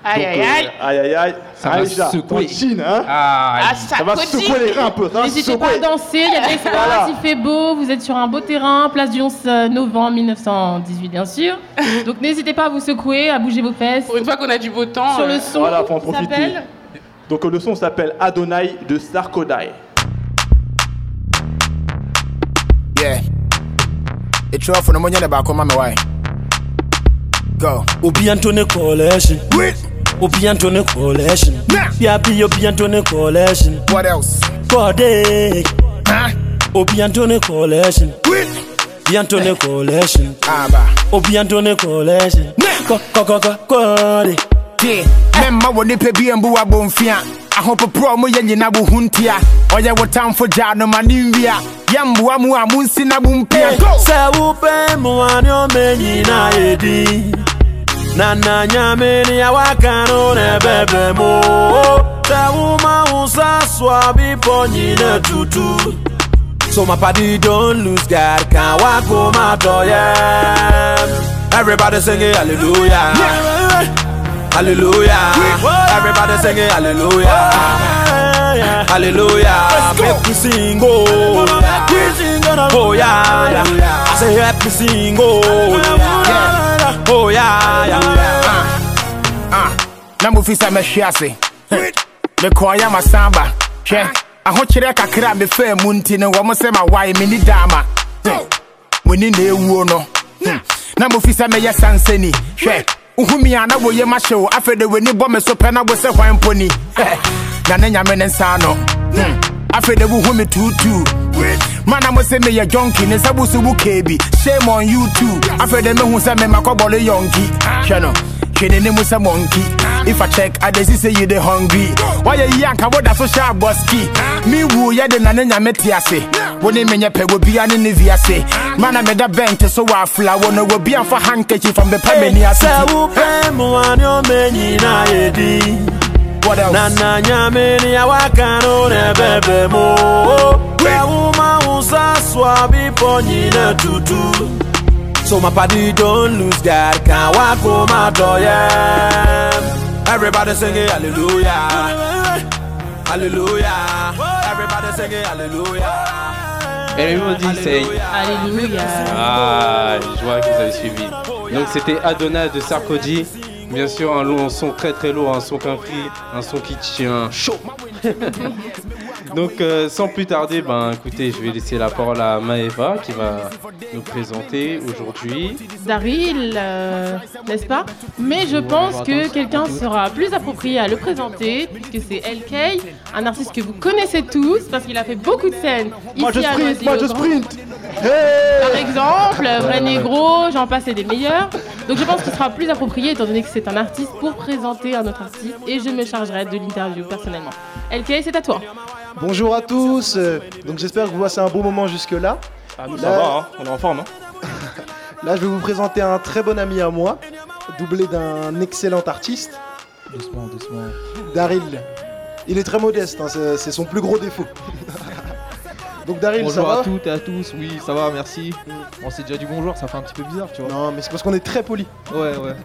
S6: Aïe, aïe,
S11: euh,
S6: aïe.
S11: aïe, aïe, aïe.
S9: Ça va secouer.
S11: hein
S6: Ah, ça,
S11: Ça va secouer les reins un peu.
S13: N'hésitez pas à danser, il y a de l'espace,
S11: Voilà.
S13: il fait beau, vous êtes sur un beau terrain, place du 11 novembre 1918 bien sûr. Donc n'hésitez pas à vous secouer, à bouger vos fesses.
S6: Pour une fois qu'on a du beau temps.
S13: Sur
S6: euh,
S13: le son,
S11: Voilà, faut en profiter.
S13: s'appelle
S11: Donc euh, le son s'appelle Adonai de Sarkodai.
S17: Yeah. It's off for the money back on my way. Go.
S18: Obi Anthony Collection. With. Obi Anthony yeah, Nah. Obian to Anthony Collection.
S17: What else?
S18: Body. Eh.
S17: Huh?
S18: Obi Anthony Collection. With. Obi Anthony Obian
S17: ah, to
S18: Obi Anthony Collection. Nah. go, go, go, ko. Kode.
S17: Yeah. Memma wo nipa bi mbu abomfia. Ahopoprɔ mo yɛ nyina wo ho ntia. Ɔyɛ wo tamfo gya no ma ne nwia. Yɛmboa mu a monsi na mompia.
S18: Sɛ wopɛ mmoa ne ɔmɛ nyinaa yɛdi na na nyame ne awaka no na ɛbɛbɛ mu sɛ woma wo sa so a bepɔ nyina tutu So my party don't lose God, can't walk home out yeah. Everybody singing hallelujah. Hallelujah. Everybody singing hallelujah. Hallelujah. Make me sing oh. Oh yeah, yeah. I say help me sing oh. Yeah. Oh yeah, yeah.
S17: Ah, na mofi sɛ mɛhwe ase mekɔɔyɛ masamba hwɛ ahokyerɛ kakra a mefaa mu nti no wɔ mo sɛ mawae menni daama moni na ɛwuo no Hmm. na mofi sɛ mɛyɛ sansani hwɛ wohumi a na woyɛ mahye wo afei de w'ani bɔ me so pɛ na wo sɛ hwan mpo ni <laughs> na ne nyame ne nsa no Hmm. Afei de wohu me tuutuu mana mo sɛ meyɛ jonki ne nsa busu wo keebi shame on you too. Afei de mehu sɛ memakɔbɔle yɔnki hwɛ no hwɛ ne ne mu sɛ monkey? If i check i dey see say you dey hungry. Wayɛ yi anka woda so hyɛ abɔski me wu yɛ de na ne nyame te ase wo ne menyɛ pɛ wɔ bia ne ne viase mana meda bɛnk so wɔ afla wo no wɔ bia mfa handkerchief from bɛpɛ m'ani ase
S18: Sɛ wopɛ mmoa ne ɔmɛ nyinaa yɛdi
S17: What else?
S18: na na nyame ne awaka no na ɛbɛbɛ mu sɛ woma wo sa so a bepɔ nyina tutu So my party don't lose God, home out yeah. Everybody singing hallelujah. Hallelujah. Everybody singing hallelujah.
S9: Everybody say
S13: Alléluia.
S9: Ah, je vois que vous avez suivi. Donc c'était Adona de Sarkozy. Bien sûr, un, long, un son très très lourd, un son qu'un prix, un son qui tient chaud. <laughs> Donc euh, sans plus tarder, ben écoutez, je vais laisser la parole à Maeva qui va nous présenter aujourd'hui.
S13: Daryl, euh, n'est-ce pas? Mais je pense que quelqu'un sera plus approprié à le présenter, puisque c'est LK, un artiste que vous connaissez tous, parce qu'il a fait beaucoup de scènes ici
S11: Moi je
S13: à
S11: sprint, moi je
S13: Noisy-le-Grand.
S11: Sprint.
S13: Par exemple, Vrai Négro, j'en passe et des meilleurs. Donc je pense qu'il sera plus approprié, étant donné que c'est un artiste, pour présenter un autre artiste, et je me chargerai de l'interview personnellement. LK, c'est à toi.
S19: Bonjour à tous, euh, donc j'espère que vous passez un bon moment jusque-là.
S11: Ah, nous, ça va, hein, on est en forme. Hein. <laughs>
S19: Là, je vais vous présenter un très bon ami à moi, doublé d'un excellent artiste.
S20: Doucement, doucement.
S19: Daryl. Il est très modeste, hein, c'est son plus gros défaut. <laughs> donc Daryl,
S20: bonjour
S19: ça va
S20: à toutes et à tous, oui, ça va, merci. Bon, c'est déjà du bonjour, ça fait un petit peu bizarre, tu vois.
S19: Non, mais c'est parce qu'on est très poli.
S20: Ouais, ouais.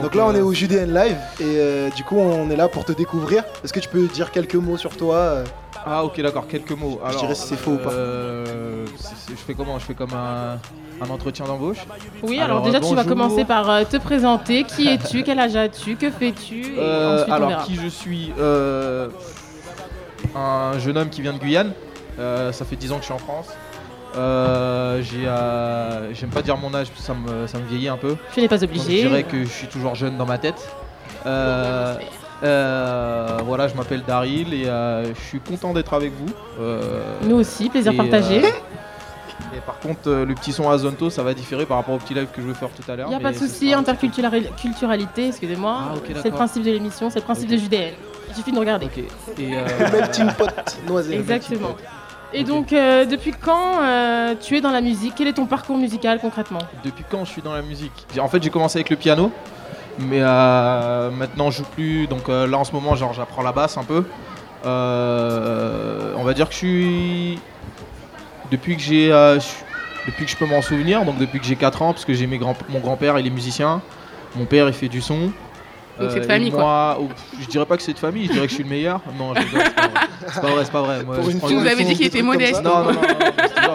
S19: Donc, là, on
S20: euh,
S19: est au Judéen Live et euh, du coup, on est là pour te découvrir. Est-ce que tu peux dire quelques mots sur toi euh
S20: Ah, ok, d'accord, quelques mots.
S19: Je dirais si c'est faux ou pas.
S20: euh, je fais comment? Je fais comme un, un entretien d'embauche
S13: Oui, alors, déjà, tu vas commencer par euh, te présenter. Qui es-tu? Quel âge as-tu? Que fais-tu? Et
S20: Euh,
S13: ensuite, on
S20: alors,
S13: verra.
S20: qui je suis Euh, Un jeune homme qui vient de Guyane. Euh, ça fait 10 ans que je suis en France. Euh, euh, j'aime pas dire mon âge, parce que ça me, ça me vieillit un peu.
S13: Tu n'es pas
S20: Donc,
S13: obligé.
S20: je dirais que je suis toujours jeune dans ma tête. Euh, euh, voilà, je m'appelle Daryl et euh, je suis content d'être avec vous. Euh,
S13: Nous aussi, plaisir
S20: et,
S13: partagé.
S20: euh, et par contre, euh, le petit son à Zonto, ça va différer par rapport au petit live que je vais faire tout à l'heure.
S13: Il n'y a pas de souci, interculturalité, excusez-moi.
S20: Ah,
S13: c'est le principe de l'émission, c'est le principe de Judéenne. Il suffit de regarder.
S20: Et euh,
S19: melting pot noisette.
S13: Exactement. Et donc, euh, depuis quand euh, tu es dans la musique? Quel est ton parcours musical concrètement?
S20: Depuis quand je suis dans la musique? En fait, j'ai commencé avec le piano, mais euh, maintenant je joue plus. Donc là, en ce moment, genre, j'apprends la basse un peu. On va dire que je suis. Depuis que j'ai. depuis que je peux m'en souvenir, donc depuis que j'ai 4 ans, parce que j'ai mes grands, mon grand-père, il est musicien, mon père, il fait du son.
S6: Donc c'est de
S20: et
S6: famille, quoi.
S20: moi, oh, je dirais pas que c'est de famille, je dirais que je suis le meilleur. Non, c'est pas vrai. C'est pas vrai. Moi, je
S6: Tu nous avais dit qu'il était modeste.
S20: Non, non, non, non,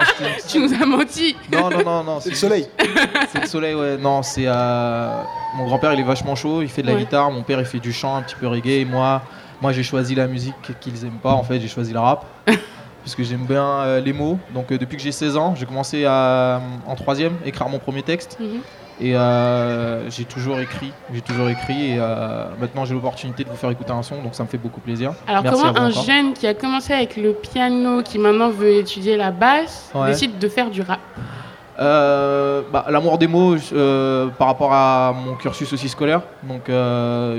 S6: Tu nous as menti.
S20: non, non, non, non.
S19: C'est le soleil.
S20: C'est le soleil, ouais. Non, c'est. euh, Mon grand-père, il est vachement chaud, il fait de la
S6: Ouais.
S20: guitare. Mon père, il fait du chant, un petit peu reggae. Et moi, moi j'ai choisi la musique qu'ils aiment pas. En fait, j'ai choisi le rap. <laughs> puisque j'aime bien euh, les mots. Donc, euh, depuis que j'ai 16 ans, j'ai commencé à, en troisième, écrire mon premier texte.
S6: Mhm.
S20: Et euh, j'ai toujours écrit, j'ai toujours écrit et euh, maintenant j'ai l'opportunité de vous faire écouter un son, donc ça me fait beaucoup plaisir.
S6: Alors
S20: Merci
S6: comment un
S20: encore.
S6: jeune qui a commencé avec le piano, qui maintenant veut étudier la basse,
S20: Ouais.
S6: décide de faire du rap?
S20: Euh, bah, L'amour des mots par rapport à mon cursus aussi scolaire. Donc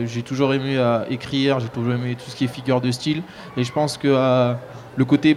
S20: j'ai toujours aimé écrire, j'ai toujours aimé tout ce qui est figure de style. Et je pense que le côté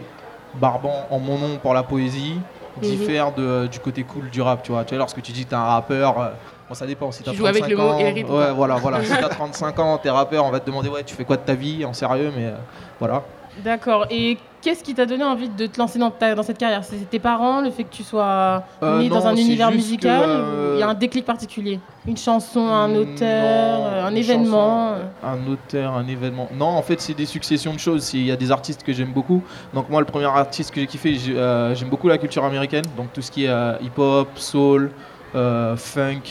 S20: barbant en mon nom pour la poésie. Diffère de, du côté cool du rap. Tu vois, tu vois lorsque tu dis que t'es un rappeur, euh, bon, ça dépend. Si t'as
S6: Tu joues avec
S20: 35
S6: le mot
S20: ans, Ouais, voilà, voilà. si t'as <laughs> 35 ans, t'es rappeur, on va te demander ouais, tu fais quoi de ta vie en sérieux, mais euh, voilà.
S13: D'accord. Et qu'est-ce qui t'a donné envie de te lancer dans, ta- dans cette carrière? C'est tes parents, le fait que tu sois
S20: Euh,
S13: né dans un univers musical Il y a un déclic particulier? Une chanson, un
S20: Hmm,
S13: auteur,
S20: non,
S13: euh, un événement
S20: chanson, un auteur, un événement. Non, en fait, c'est des successions de choses. Il y a des artistes que j'aime beaucoup. Donc, moi, le premier artiste que j'ai kiffé, euh, j'aime beaucoup la culture américaine. Donc, tout ce qui est euh, hip-hop, soul, funk.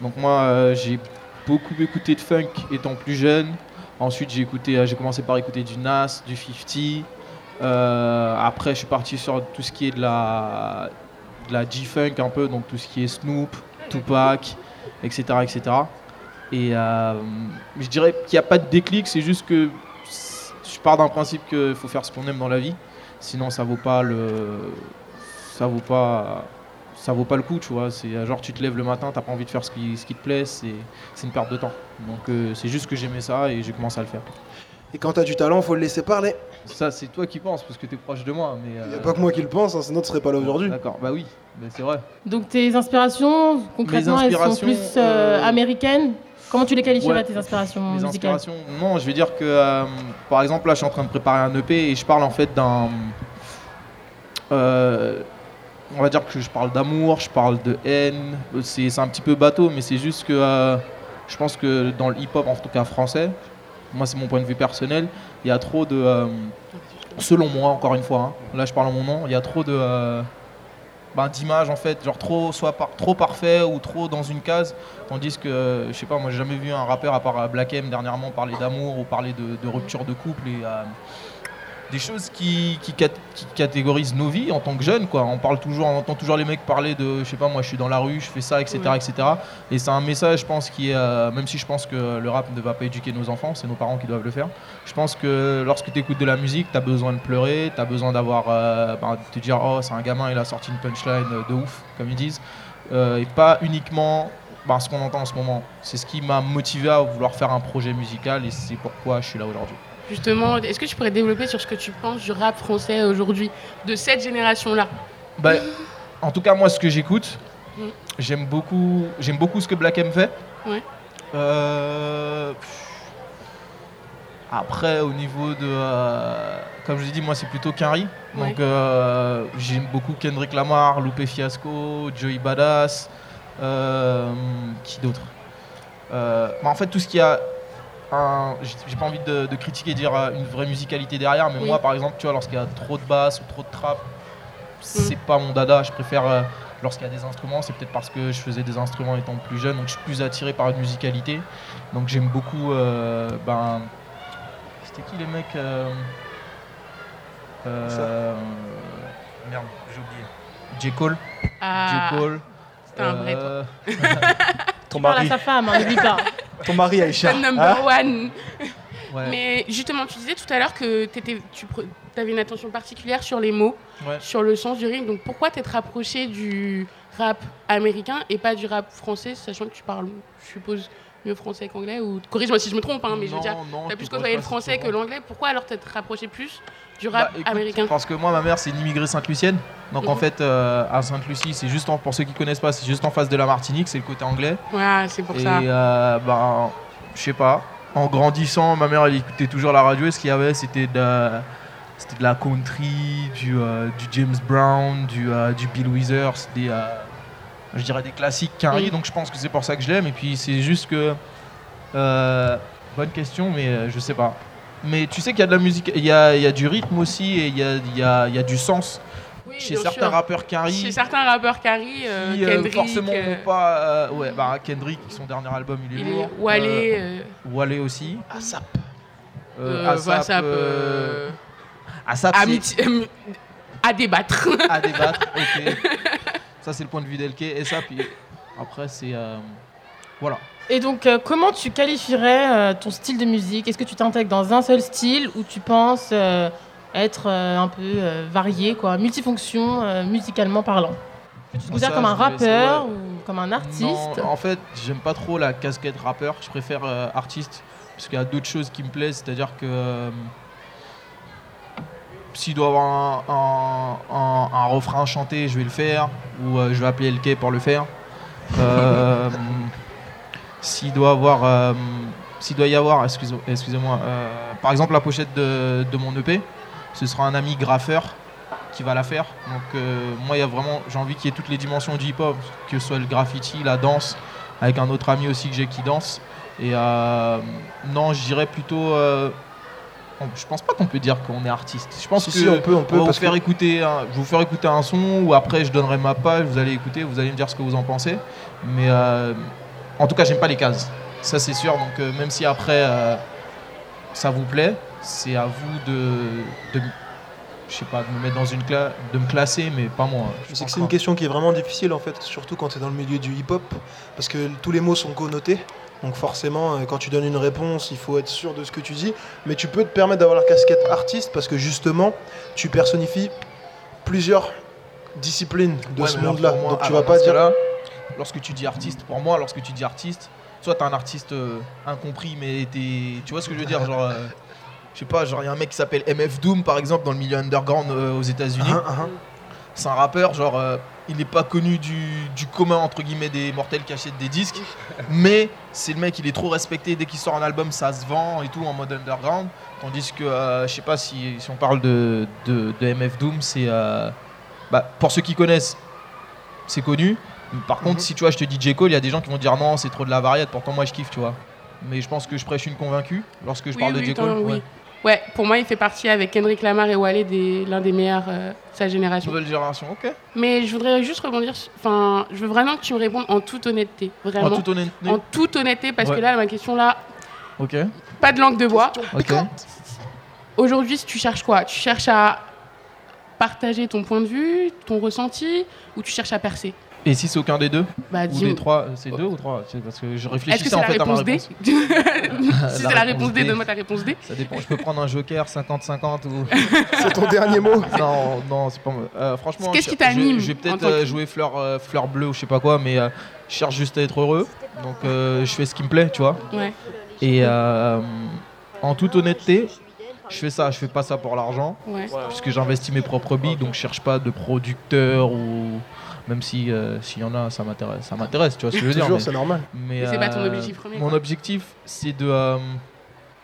S20: Donc, moi, j'ai beaucoup écouté de funk étant plus jeune. Ensuite, j'ai écouté, euh, j'ai commencé par écouter du Nas, du 50. Euh, après, je suis parti sur tout ce qui est de la, la G-Funk un peu, donc tout ce qui est Snoop, Tupac, etc. etc. Et euh, je dirais qu'il n'y a pas de déclic, c'est juste que je pars d'un principe qu'il faut faire ce qu'on aime dans la vie, sinon ça vaut pas le, ça vaut pas, ça vaut pas le coup, tu vois. C'est euh, genre tu te lèves le matin, t'as pas envie de faire ce qui, ce qui te plaît, c'est, c'est une perte de temps. Donc euh, c'est juste que j'aimais ça et j'ai commencé à le faire.
S19: Et quand t'as du talent, faut le laisser parler.
S20: Ça c'est toi qui penses parce que t'es proche de moi, mais.
S19: Y a pas que moi qui le pense, hein, sinon tu serais pas là aujourd'hui.
S20: D'accord, bah oui, mais c'est vrai.
S13: Donc tes inspirations, concrètement, elles sont plus euh,
S20: euh,
S13: américaines? Comment tu les qualifierais,
S20: Ouais.
S13: tes inspirations
S20: Mes
S13: musicales?
S20: inspirations, non, je vais dire que, euh, par exemple, là, je suis en train de préparer un EP et je parle en fait d'un. On va dire que je parle d'amour, je parle de haine. C'est un petit peu bateau, mais c'est juste que euh, je pense que dans le hip-hop, en tout cas français, moi, c'est mon point de vue personnel, il y a trop de. euh, selon moi, encore une fois, hein, là, je parle en mon nom, il y a trop de. euh, ben, d'images en fait, genre trop, soit par, trop parfait ou trop dans une case, tandis que, je sais pas, moi j'ai jamais vu un rappeur à part Black M dernièrement parler d'amour ou parler de, de rupture de couple et des choses qui, qui, cat- qui catégorisent nos vies en tant que jeunes quoi. On parle toujours, on entend toujours les mecs parler de, je sais pas, moi je suis dans la rue, je fais ça, etc., etc. Et c'est un message, je pense, qui est, euh, même si je pense que le rap ne va pas éduquer nos enfants, c'est nos parents qui doivent le faire. Je pense que lorsque tu écoutes de la musique, tu as besoin de pleurer, tu as besoin d'avoir, euh, ben, de te dire, oh, c'est un gamin, il a sorti une punchline euh, de ouf, comme ils disent. Euh, et pas uniquement ben, ce qu'on entend en ce moment. C'est ce qui m'a motivé à vouloir faire un projet musical et c'est pourquoi je suis là aujourd'hui.
S6: Justement, est-ce que tu pourrais développer sur ce que tu penses du rap français aujourd'hui, de cette génération-là?
S20: Bah, en tout cas, moi, ce que j'écoute,
S6: Mm.
S20: j'aime beaucoup, j'aime beaucoup ce que Black M fait.
S6: Ouais.
S20: Euh, Après, au niveau de. euh, Comme je l'ai dit, moi, c'est plutôt.
S6: Ouais.
S20: Donc, euh, j'aime beaucoup Kendrick Lamar, Lupe Fiasco, Joey Badass. qui d'autre? Bah, En fait, tout ce qui a. un- J'ai pas envie de, de critiquer, dire euh, une vraie musicalité derrière, mais
S6: Oui.
S20: moi, par exemple, tu vois, lorsqu'il y a trop de basse ou trop de trap, c'est pas mon dada. Je préfère. euh, Lorsqu'il y a des instruments, c'est peut-être parce que je faisais des instruments étant plus jeune, donc je suis plus attiré par une musicalité. Donc j'aime beaucoup. euh, ben, C'était qui les mecs euh, euh, Merde, j'ai oublié. J. Cole.
S6: Ah,
S20: J. Cole.
S6: c'était un vrai, toi. <laughs>
S19: Ton
S13: Parle à
S19: mari.
S13: sa femme, hein, n'oublie pas. <laughs>
S19: Ton mari, Aïcha.
S6: Fan number
S19: Hein
S6: one.
S20: Ouais.
S6: Mais justement, tu disais tout à l'heure que t'étais- tu avais une attention particulière sur les mots,
S20: Ouais.
S6: sur le sens du rythme. Donc pourquoi t'être rapproché du rap américain et pas du rap français, sachant que tu parles, je suppose, mieux français qu'anglais ou corrige-moi si je me trompe, hein, mais je veux dire, t'as plus côtoyé le français que l'anglais. Pourquoi alors t'être rapproché plus du
S20: Bah,
S6: rap
S20: écoute,
S6: américain
S20: Parce que moi, ma mère, c'est une immigrée Sainte-Lucienne. Donc en fait, euh, à Sainte-Lucie, c'est juste en, pour ceux qui connaissent pas, c'est juste en face de la Martinique, c'est le côté anglais.
S6: Ouais, c'est pour
S20: et
S6: ça.
S20: euh, ben, je sais pas. En grandissant, ma mère, elle écoutait toujours la radio. Et ce qu'il y avait, c'était de, c'était de la country, du, euh, du James Brown, du, euh, du Bill Withers, des, je dirais des classiques
S6: Oui.
S20: donc je pense que c'est pour ça que je l'aime. Et puis c'est juste que. bonne question, mais je sais pas. Mais tu sais qu'il y a de la musique, il y a, il y a du rythme aussi et il y a, il y a- il y a du sens. Chez certains rappeurs Carrie,
S6: Chez certains rappeurs Carrie, euh,
S20: qui euh,
S6: Kendrick,
S20: forcément
S6: euh,
S20: pas. euh, ouais, bah Kendrick, son dernier album, il est
S6: Il est-
S20: lourd.
S6: Walé,
S20: Euh, Walé aussi.
S19: ASAP.
S6: euh, euh,
S20: ASAP,
S6: euh, à débattre. <laughs>
S20: à débattre. <laughs> ok. Ça, c'est le point de vue d'Elke. Et ça, puis après, c'est. euh, voilà.
S13: Et donc, euh, comment tu qualifierais euh, ton style de musique? Est-ce que tu t'intègres dans un seul style ou tu penses euh, être un peu varié, quoi, multifonction, musicalement parlant? Tu te considères
S20: Ça,
S13: comme un rappeur
S20: ouais.
S13: ou comme un artiste?
S20: Non, en fait, j'aime pas trop la casquette rappeur. Je préfère artiste. Parce qu'il y a d'autres choses qui me plaisent. C'est-à-dire que. s'il doit avoir un, un- un- un refrain chanté, je vais le faire. Ou je vais appeler LK pour le faire. <laughs> S'il doit avoir. euh, s'il doit y avoir, excuse- excusez-moi, euh, par exemple la pochette de, de mon EP, ce sera un ami graffeur qui va la faire. Donc euh, moi, il y a vraiment, j'ai envie qu'il y ait toutes les dimensions du hip-hop, que ce soit le graffiti, la danse, avec un autre ami aussi que j'ai qui danse. Et non, je dirais plutôt. je pense pas qu'on peut dire qu'on est artiste. Je pense
S19: Si,
S20: que
S19: si, on peut, on peut,
S20: vous faire
S19: que-
S20: écouter. un- je vais vous faire écouter un son ou après je donnerai ma page. Vous allez écouter, vous allez me dire ce que vous en pensez. Mais euh, en tout cas, j'aime pas les cases. Ça c'est sûr. Donc euh, même si après euh, ça vous plaît, c'est à vous de, de je sais pas, de me mettre dans une classe, de me classer, mais pas moi.
S19: Je sais que c'est une question qui est vraiment difficile en fait, surtout quand tu es dans le milieu du hip-hop, parce que tous les mots sont connotés. Donc forcément, euh, quand tu donnes une réponse, il faut être sûr de ce que tu dis. Mais tu peux te permettre d'avoir la casquette artiste parce que justement, tu personnifies plusieurs disciplines de
S20: Ouais,
S19: ce monde-là. Donc tu
S20: alors,
S19: vas pas
S20: dans ce
S19: dire.
S20: Lorsque tu dis artiste, pour moi, lorsque tu dis artiste, soit t'es un artiste euh, incompris, mais t'es. Tu vois ce que je veux dire Genre. euh, je sais pas, genre il y a un mec qui s'appelle MF Doom par exemple dans le milieu underground euh, aux États-Unis.
S19: Ah, ah.
S20: C'est un rappeur, genre il n'est pas connu du, du commun entre guillemets des mortels qui achètent des disques, <laughs> mais c'est le mec, il est trop respecté. Dès qu'il sort un album, ça se vend et tout en mode underground. Tandis que je sais pas si, si on parle de, de, de MF Doom, c'est bah, pour ceux qui connaissent, c'est connu. Par contre, si tu vois, je te dis J. Cole, il y a des gens qui vont dire non, c'est trop de la variette. Pourtant, moi, je kiffe, tu vois. Mais je pense que je prêche une convaincue lorsque je
S6: Oui,
S20: parle
S6: oui,
S20: de J. Cole.
S6: oui.
S20: ouais.
S6: Ouais, pour moi, il fait partie avec Kendrick Lamar et Walé des l'un des meilleurs euh, de sa génération.
S20: Nouvelle génération, ok.
S6: Mais je voudrais juste rebondir. Enfin, je veux vraiment que tu me répondes en toute honnêteté. Vraiment.
S20: En toute honnêteté
S6: En toute honnêteté, parce
S20: Ouais.
S6: que là, ma question là,
S20: Ok.
S6: pas de langue de bois.
S20: Ok.
S6: Aujourd'hui, tu cherches quoi? Tu cherches à partager ton point de vue, ton ressenti, ou tu cherches à percer?
S20: Et si c'est aucun des deux
S6: Bah,
S20: Ou des trois C'est deux ou trois Parce que je
S6: Est-ce que
S20: réfléchissais
S6: c'est
S20: en
S6: la
S20: fait à ma
S6: réponse D. <laughs> <laughs> Si c'est la réponse D, donne-moi ta réponse D.
S20: Ça dépend, je peux prendre un joker 50-50 ou. <laughs>
S19: C'est ton dernier mot
S20: Non, non, c'est pas moi. Euh, franchement,
S6: Qu'est-ce
S20: je-
S6: qui t'anime
S20: Je, vais peut-être
S6: que-
S20: euh, jouer fleur, euh, fleur bleue ou je sais pas quoi, mais euh, je cherche juste à être heureux. Donc euh, je fais ce qui me plaît, tu vois.
S6: Ouais.
S20: Et euh, en toute honnêteté, je fais ça, je fais pas ça pour l'argent.
S6: Ouais.
S20: Puisque j'investis mes propres billes, donc je cherche pas de producteur ou. Même si euh, s'il y en a, ça m'intéresse. Ça m'intéresse, tu vois ce que je veux dire.
S19: Toujours, c'est normal.
S20: Mais,
S6: Mais c'est pas ton
S20: euh,
S6: objectif premier,
S20: Mon
S6: quoi.
S20: objectif, c'est de. euh,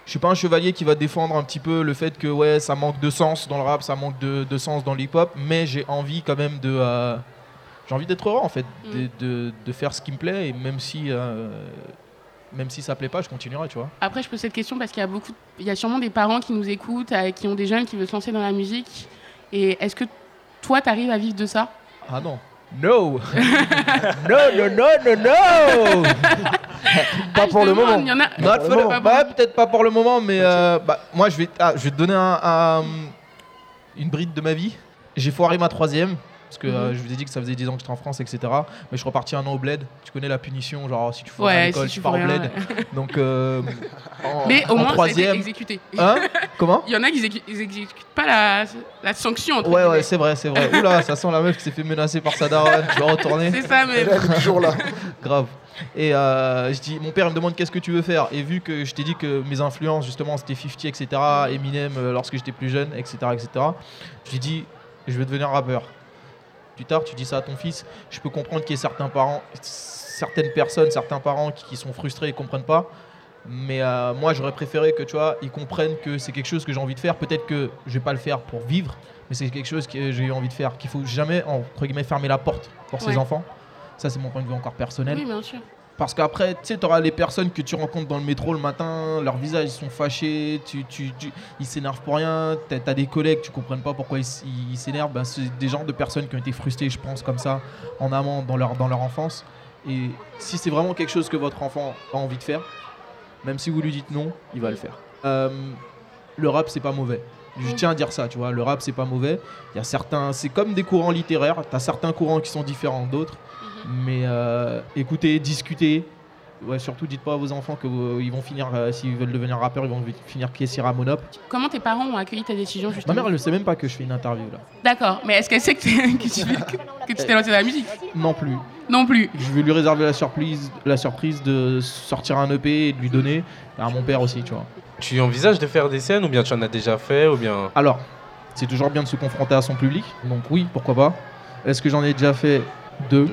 S20: je suis pas un chevalier qui va défendre un petit peu le fait que ouais, ça manque de sens dans le rap, ça manque de, de sens dans l'hip-hop, mais j'ai envie quand même de. euh, j'ai envie d'être heureux en fait,
S6: Mm.
S20: de, de- de faire ce qui me plaît, et même si. euh, même si ça plaît pas, je continuerai, tu vois.
S6: Après, je pose cette question parce qu'il y a beaucoup, il y a sûrement des parents qui nous écoutent, euh, qui ont des jeunes qui veulent se lancer dans la musique. Et est-ce que toi, tu arrives à vivre de ça?
S20: Ah non. No No, no, no, no, no
S19: Pas pour le moment.
S20: Bah, peut-être pas pour le moment, mais euh, bah, moi je vais, ah, je vais te donner un- un- une bride de ma vie. J'ai foiré ma troisième. Parce que euh,
S6: Mhm.
S20: je vous ai dit que ça faisait 10 ans que j'étais en France, etc. Mais je suis reparti un an au bled. Tu connais la punition, genre si tu à
S6: Ouais,
S20: l'école,
S6: si
S20: tu
S6: tu
S20: pars au
S6: fais
S20: bled.
S6: ouais. <laughs>
S20: Donc, euh, en,
S6: Mais au
S20: en
S6: moins, ça a
S20: troisième.
S6: été exécuté.
S20: Hein? Comment?
S6: Il y en a qui exécu- ils exécutent pas la, la sanction. entre
S20: Ouais, ouais, c'est vrai, c'est vrai. Oula, ça sent la meuf qui s'est fait menacer par sa daronne. Tu vas retourner.
S6: C'est ça, mais-
S19: Elle est toujours là. <laughs>
S20: Grave. Et euh, je dis, mon père il me demande qu'est-ce que tu veux faire? Et vu que je t'ai dit que mes influences, justement, c'était 50, etc., Eminem euh, lorsque j'étais plus jeune, etc., etc., je lui ai dit, je veux devenir rappeur. Plus tard, tu dis ça à ton fils. Je peux comprendre qu'il y ait certains parents, certaines personnes, certains parents qui, qui sont frustrés et comprennent pas. Mais euh, moi, j'aurais préféré que tu vois, ils comprennent que c'est quelque chose que j'ai envie de faire. Peut-être que je vais pas le faire pour vivre, mais c'est quelque chose que j'ai envie de faire. Qu'il faut jamais entre guillemets fermer la porte pour ses enfants. Ça, c'est mon point de vue encore personnel.
S6: Oui, bien sûr.
S20: Parce qu'après, tu sais, tu auras les personnes que tu rencontres dans le métro le matin, leurs visages ils sont fâchés, tu, tu, tu- ils s'énervent pour rien, t'as as des collègues, tu comprends pas pourquoi ils, s'énervent. Ben, c'est des genres de personnes qui ont été frustrées, je pense, comme ça, en amont dans leur, dans leur enfance. Et si c'est vraiment quelque chose que votre enfant a envie de faire, même si vous lui dites non, il va le faire. Euh, le rap, c'est pas mauvais. Je tiens à dire ça, tu vois. Le rap, c'est pas mauvais. Il y a certains, c'est comme des courants littéraires. T'as certains courants qui sont différents d'autres. Mais euh, écoutez, discutez. Ouais, surtout, dites pas à vos enfants qu'ils vont finir, euh, s'ils veulent devenir rappeurs, ils vont finir caissière à Monop.
S6: Comment tes parents ont accueilli ta décision
S20: Ma
S6: justement
S20: mère, elle ne sait même pas que je fais une interview là.
S6: D'accord, mais est-ce qu'elle sait que, t'es- <laughs> que tu que, que tu t'es lancé dans la musique?
S20: Non plus.
S6: Non plus.
S20: Je vais lui réserver la surprise, la surprise de sortir un EP et de lui donner à mon père aussi, tu vois.
S9: Tu envisages de faire des scènes ou bien tu en as déjà fait ou bien
S20: Alors, c'est toujours bien de se confronter à son public, donc oui, pourquoi pas. Est-ce que j'en ai déjà fait deux?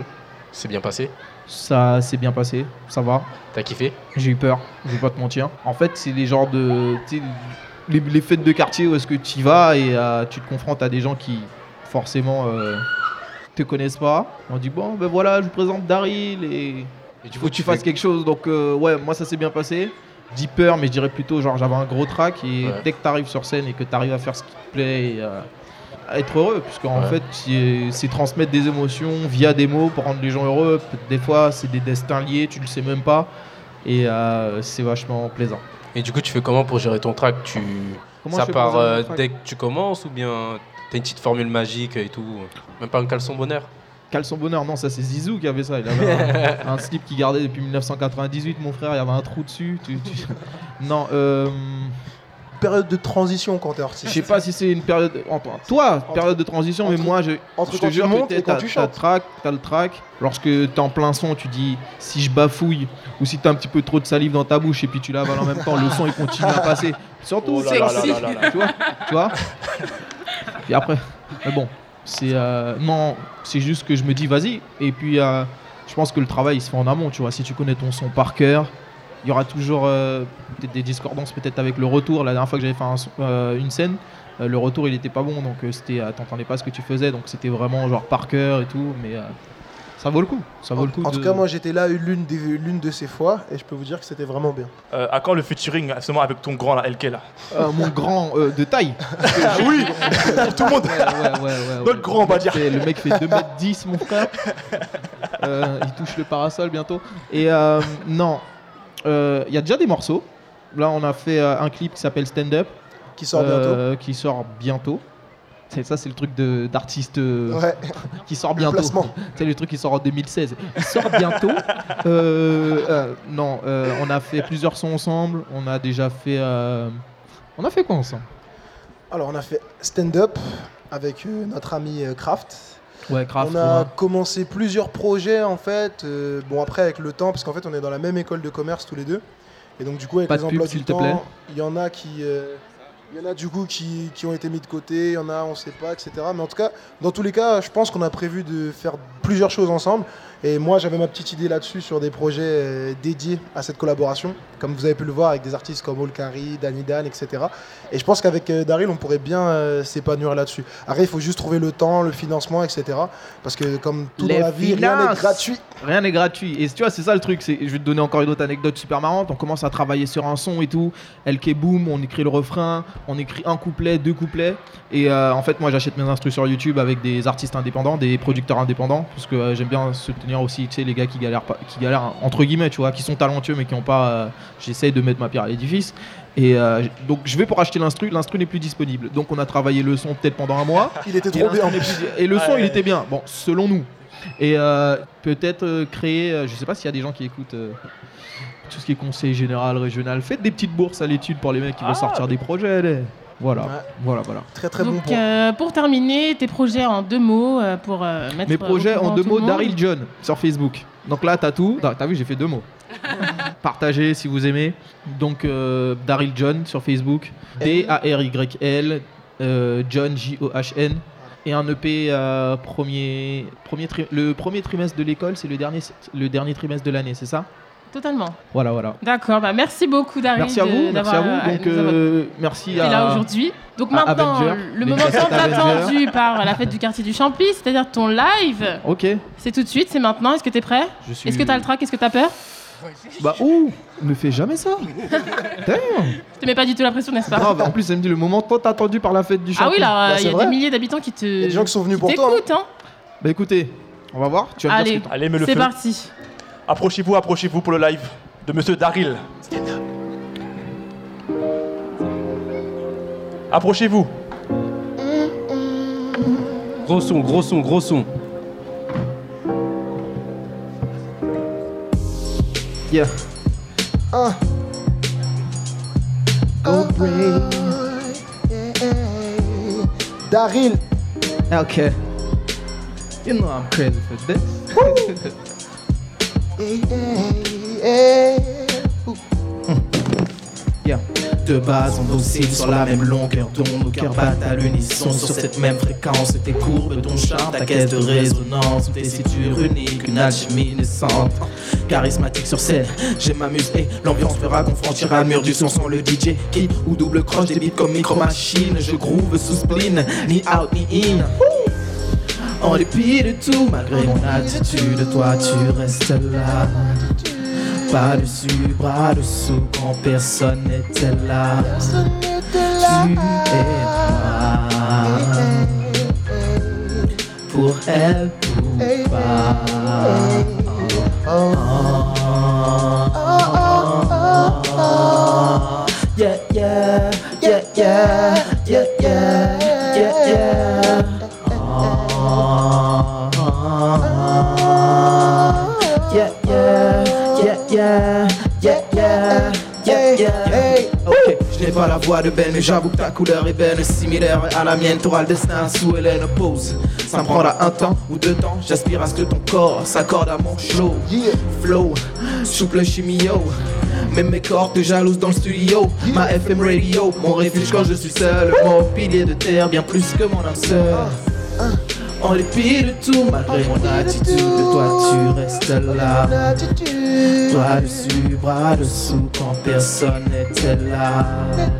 S9: C'est bien passé
S20: Ça s'est bien passé, ça va.
S9: T'as kiffé
S20: J'ai eu peur, je vais pas te mentir. En fait, c'est les genres de. Les, les fêtes de quartier où est-ce que tu y vas et euh, tu te confrontes à des gens qui, forcément, euh, te connaissent pas. On dit, bon, ben voilà, je vous présente Daryl et.
S9: Et
S20: Il faut que tu fasses quelque chose. Donc, euh, ouais, moi, ça s'est bien passé. Dis peur, mais je dirais plutôt, genre, j'avais un gros track et
S9: Ouais.
S20: dès que tu arrives sur scène et que tu arrives à faire ce qui te plaît et euh, être heureux, puisqu'en
S9: Ouais.
S20: fait, c'est transmettre des émotions via des mots pour rendre les gens heureux. Des fois, c'est des destins liés, tu le sais même pas. Et euh, c'est vachement plaisant.
S9: Et du coup, tu fais comment pour gérer ton track tu...
S20: Comment
S9: Ça part euh, dès que tu commences ou bien t'as une petite formule magique et tout Même pas un caleçon bonheur?
S20: Caleçon bonheur, non, ça c'est Zizou qui avait ça. Il avait <laughs> un, un slip qui gardait depuis 1998, mon frère, il y avait un trou dessus. tu- tu- <laughs> Non, euh.
S19: Période de transition quand t'es
S20: Je
S19: artiste.
S20: sais pas si c'est une période. Toi, période de transition, mais moi, je,
S19: entre
S20: je
S19: quand
S20: te
S19: tu
S20: jure
S19: montes
S20: que
S19: et quand
S20: t'as
S19: tu
S20: t'as le track, t'as le track. Lorsque t'es en plein son, tu dis si je bafouille ou si t'as un petit peu trop de salive dans ta bouche et puis tu l'avales en même temps, le son il continue à passer. Surtout,
S19: Oh là là
S20: sexy,
S19: là là là.
S20: tu vois, tu vois? Puis après, mais bon, c'est euh, non, c'est juste que je me dis vas-y. Et puis, euh, je pense que le travail il se fait en amont, tu vois. Si tu connais ton son par cœur, il y aura toujours euh, peut-être des discordances peut-être avec le retour. La dernière fois que j'avais fait un euh, une scène, euh, le retour il était pas bon, donc euh, c'était, euh, t'entendais pas ce que tu faisais, donc c'était vraiment genre par cœur et tout. Mais euh, ça vaut le coup, ça vaut le coup.
S19: En
S20: de-
S19: tout cas, moi j'étais là l'une des- l'une de ces fois et je peux vous dire que c'était vraiment bien.
S11: Euh, à quand le featuring seulement avec ton grand là, LK là?
S20: Euh, mon grand euh, de taille. <laughs>
S11: Oui Pour tout le monde
S20: Ouais, ouais, ouais, ouais,
S11: Notre
S20: ouais.
S11: grand, on va dire.
S20: Le mec fait 2m10, mon frère. Euh, il touche le parasol bientôt. Et euh, non, il y a déjà des morceaux. Là, on a fait euh, un clip qui s'appelle Stand Up.
S19: Qui sort
S20: euh, Qui sort bientôt. Ça, c'est le truc d'artiste euh,
S19: Ouais. <laughs>
S20: qui sort bientôt. C'est le truc qui sort en 2016. Il sort bientôt. <laughs> Euh, euh, non, euh, on a fait plusieurs sons ensemble. On a déjà fait. euh, On a fait quoi ensemble?
S19: Alors on a fait Stand Up avec euh, notre ami euh, Kraft.
S20: Ouais,
S19: On a commencé plusieurs projets en fait. euh, bon après avec le temps, parce qu'en fait on est dans la même école de commerce tous les deux. Et donc du coup avec
S20: Pas
S19: les
S20: de
S19: emplois
S20: s'il
S19: du
S20: te
S19: temps,
S20: plaît.
S19: il y en a qui, euh, il y en a du coup qui, qui ont été mis de côté, il y en a on sait pas, etc. Mais en tout cas, dans tous les cas, je pense qu'on a prévu de faire plusieurs choses ensemble. Et moi j'avais ma petite idée là-dessus sur des projets euh, dédiés à cette collaboration, comme vous avez pu le voir avec des artistes comme Olkari, Danny Dan, etc. Et je pense qu'avec euh, Daryl, on pourrait bien euh, s'épanouir là-dessus. Après, il faut juste trouver le temps, le financement, etc. Parce que comme tout
S20: Les
S19: dans la vie, rien n'est gratuit.
S20: Rien n'est gratuit. Et tu vois, c'est ça le truc. Je vais te donner encore une autre anecdote super marrante. On commence à travailler sur un son et tout. LK Boom, on écrit le refrain, on écrit un couplet, deux couplets. Et euh, en fait, moi, j'achète mes instrus sur YouTube avec des artistes indépendants, des producteurs indépendants. Parce que euh, j'aime bien soutenir aussi, tu sais, les gars qui galèrent, pas, qui galèrent entre guillemets, tu vois, qui sont talentueux mais qui n'ont pas. euh, J'essaye de mettre ma pierre à l'édifice. Et euh, donc, je vais pour acheter l'instru. L'instru n'est plus disponible. Donc, on a travaillé le son peut-être pendant un mois.
S19: Il était
S20: Et
S19: trop bien.
S20: l'instru n'est plus- Et le son,
S19: Ouais.
S20: il était bien. Bon, selon nous. Et euh, peut-être euh, créer, je sais pas s'il y a des gens qui écoutent euh, tout ce qui est conseil général, régional. Faites des petites bourses à l'étude pour les mecs qui veulent sortir des projets. allez. Voilà, voilà, voilà.
S19: Très très
S13: Donc, euh, pour terminer, tes projets en deux mots euh, pour euh, mettre.
S20: Mes projets en deux mots. Daryl John sur Facebook. Donc là, t'as tout. T'as vu, j'ai fait deux mots. <laughs> Partagez si vous aimez. Donc euh, Daryl John sur Facebook. D-A-R-Y-L. euh, John J-O-H-N. Et un EP euh, premier, premier tri- le premier trimestre de l'école, c'est le dernier, le dernier trimestre de l'année, c'est ça?
S13: Totalement.
S20: Voilà, voilà.
S13: D'accord, bah merci beaucoup Daryl.
S20: Merci à
S13: de-
S20: vous, merci à vous.
S13: euh,
S20: Donc, euh, merci à.
S13: là aujourd'hui. Donc maintenant,
S20: Avenger,
S13: le moment tant attendu par la fête du quartier du Champy, c'est-à-dire ton live.
S20: Ok.
S13: C'est tout de suite, c'est maintenant. Est-ce que tu es prêt?
S20: Je suis-
S13: Est-ce que tu as le trac? Est-ce que tu as peur?
S20: Bah, ouh, ne fais jamais ça. <laughs> Damn.
S13: Je te mets pas du tout la pression, n'est-ce pas?
S20: Grave, en plus, elle me dit le moment tant attendu par la fête du
S13: Ah oui, là,
S20: Bah,
S13: il y a
S20: vrai.
S13: des milliers d'habitants qui te. Il y a
S20: des gens qui sont venus pour toi,
S13: T'écoutent, hein
S20: Bah écoutez, on va voir. Tu vas me dire
S13: Allez,
S20: ce que
S11: Allez, mets le
S13: c'est
S11: feu.
S13: parti.
S11: Approchez-vous, approchez-vous pour le live de Monsieur Daryl. Approchez-vous.
S9: Gros son, gros son, gros son.
S20: Yeah.
S21: Uh. Go brain. Daryl.
S20: Okay. You know I'm crazy for this. <laughs> De base, on oscille sur la même longueur d'onde. Nos cœurs battent à l'unisson sur cette même fréquence. Tes courbes, ton charme, ta caisse de résonance. Tes situres uniques, une alchimie naissante. Charismatique sur scène, je m'amuse et l'ambiance fera qu'on franchira le mur du son sans le DJ. Qui ou double croche des comme micro machine. Je groove sous spleen, ni out ni in. En dépit de tout, malgré mon attitude, toi tu restes là. Pas dessus, bras dessous, quand personne n'était là. Tu es moi. Pour elle ou pas. Yeah, yeah, yeah, yeah, yeah, yeah, yeah, pas la voix de Ben, mais j'avoue que ta couleur est belle, similaire à la mienne. T'auras le destin sous Hélène pose. Ça me prendra un temps ou deux temps. J'aspire à ce que ton corps s'accorde à mon show. Flow, souple chimio. Même mes cordes te jalousent dans le studio. Ma FM radio, mon refuge quand je suis seul. Mon pilier de terre, bien plus que mon âme sœur. En dépit de tout, malgré mon attitude, toi tu restes là. Toi dessus, bras dessous, quand personne n'était là.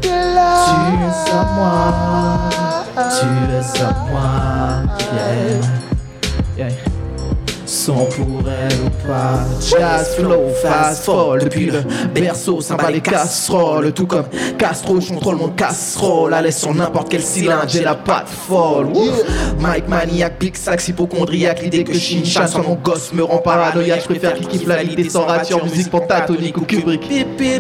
S20: Tu es à moi, tu es à moi. Yeah. Yeah. Son pour elle ou pas. Jazz, flow, fast, fall. Depuis le berceau, ça va les casseroles. Tout comme Castro, je contrôle mon casserole. L'aise sur n'importe quel cylindre, j'ai la patte folle. Mike maniaque, big sax, hypochondriaque. L'idée que Shincha soit mon gosse me rend paranoïaque. Je préfère qu'il kiffe la l'idée sans rature, musique pentatonique ou Kubrick. Je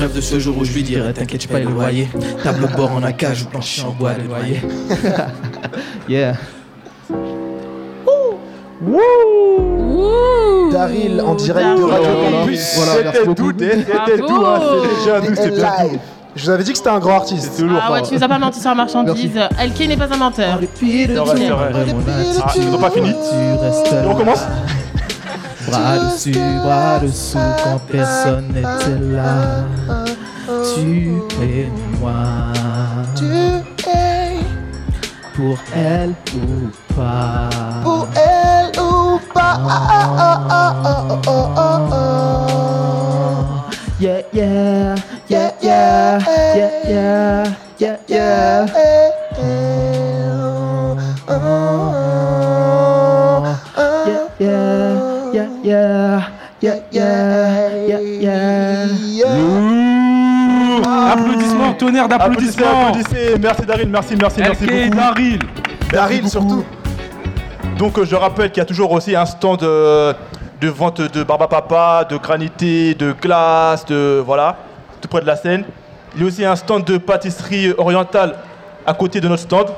S20: rêve de ce jour où je lui dirai T'inquiète, pas les loyers. Table de bord en acage ou plancher en bois, les loyers. <laughs> yeah.
S21: Daryl en direct de Radio Campus.
S20: Voilà, merci beaucoup.
S11: C'était tout, hein, c'est déjà
S21: live. Je vous avais dit que c'était un grand artiste.
S11: Lourd.
S13: Ah ouais, tu nous as pas menti sur la marchandise. LK n'est pas un menteur.
S11: Ah, ils ont pas fini
S20: Tu restes
S11: Et on commence
S20: Bras dessus, bras dessous, quand personne n'était là. Tu es moi.
S21: Tu es
S20: Pour elle ou pas.
S21: pour elle ou pas. Ah, ah, ah.
S20: Yeah, yeah, yeah, yeah, yeah, yeah, yeah, yeah. Yeah, yeah, yeah, yeah, yeah.
S9: Applaudissements, tonnerre d'applaudissements.
S11: applaudissez. Merci Daryl, merci, merci, merci beaucoup.
S9: Daryl.
S11: Daryl surtout. Donc euh, je rappelle qu'il y a toujours aussi un stand euh, de vente de barba papa, de granité, de glace, de voilà, tout près de la scène. Il y a aussi un stand de pâtisserie orientale à côté de notre stand,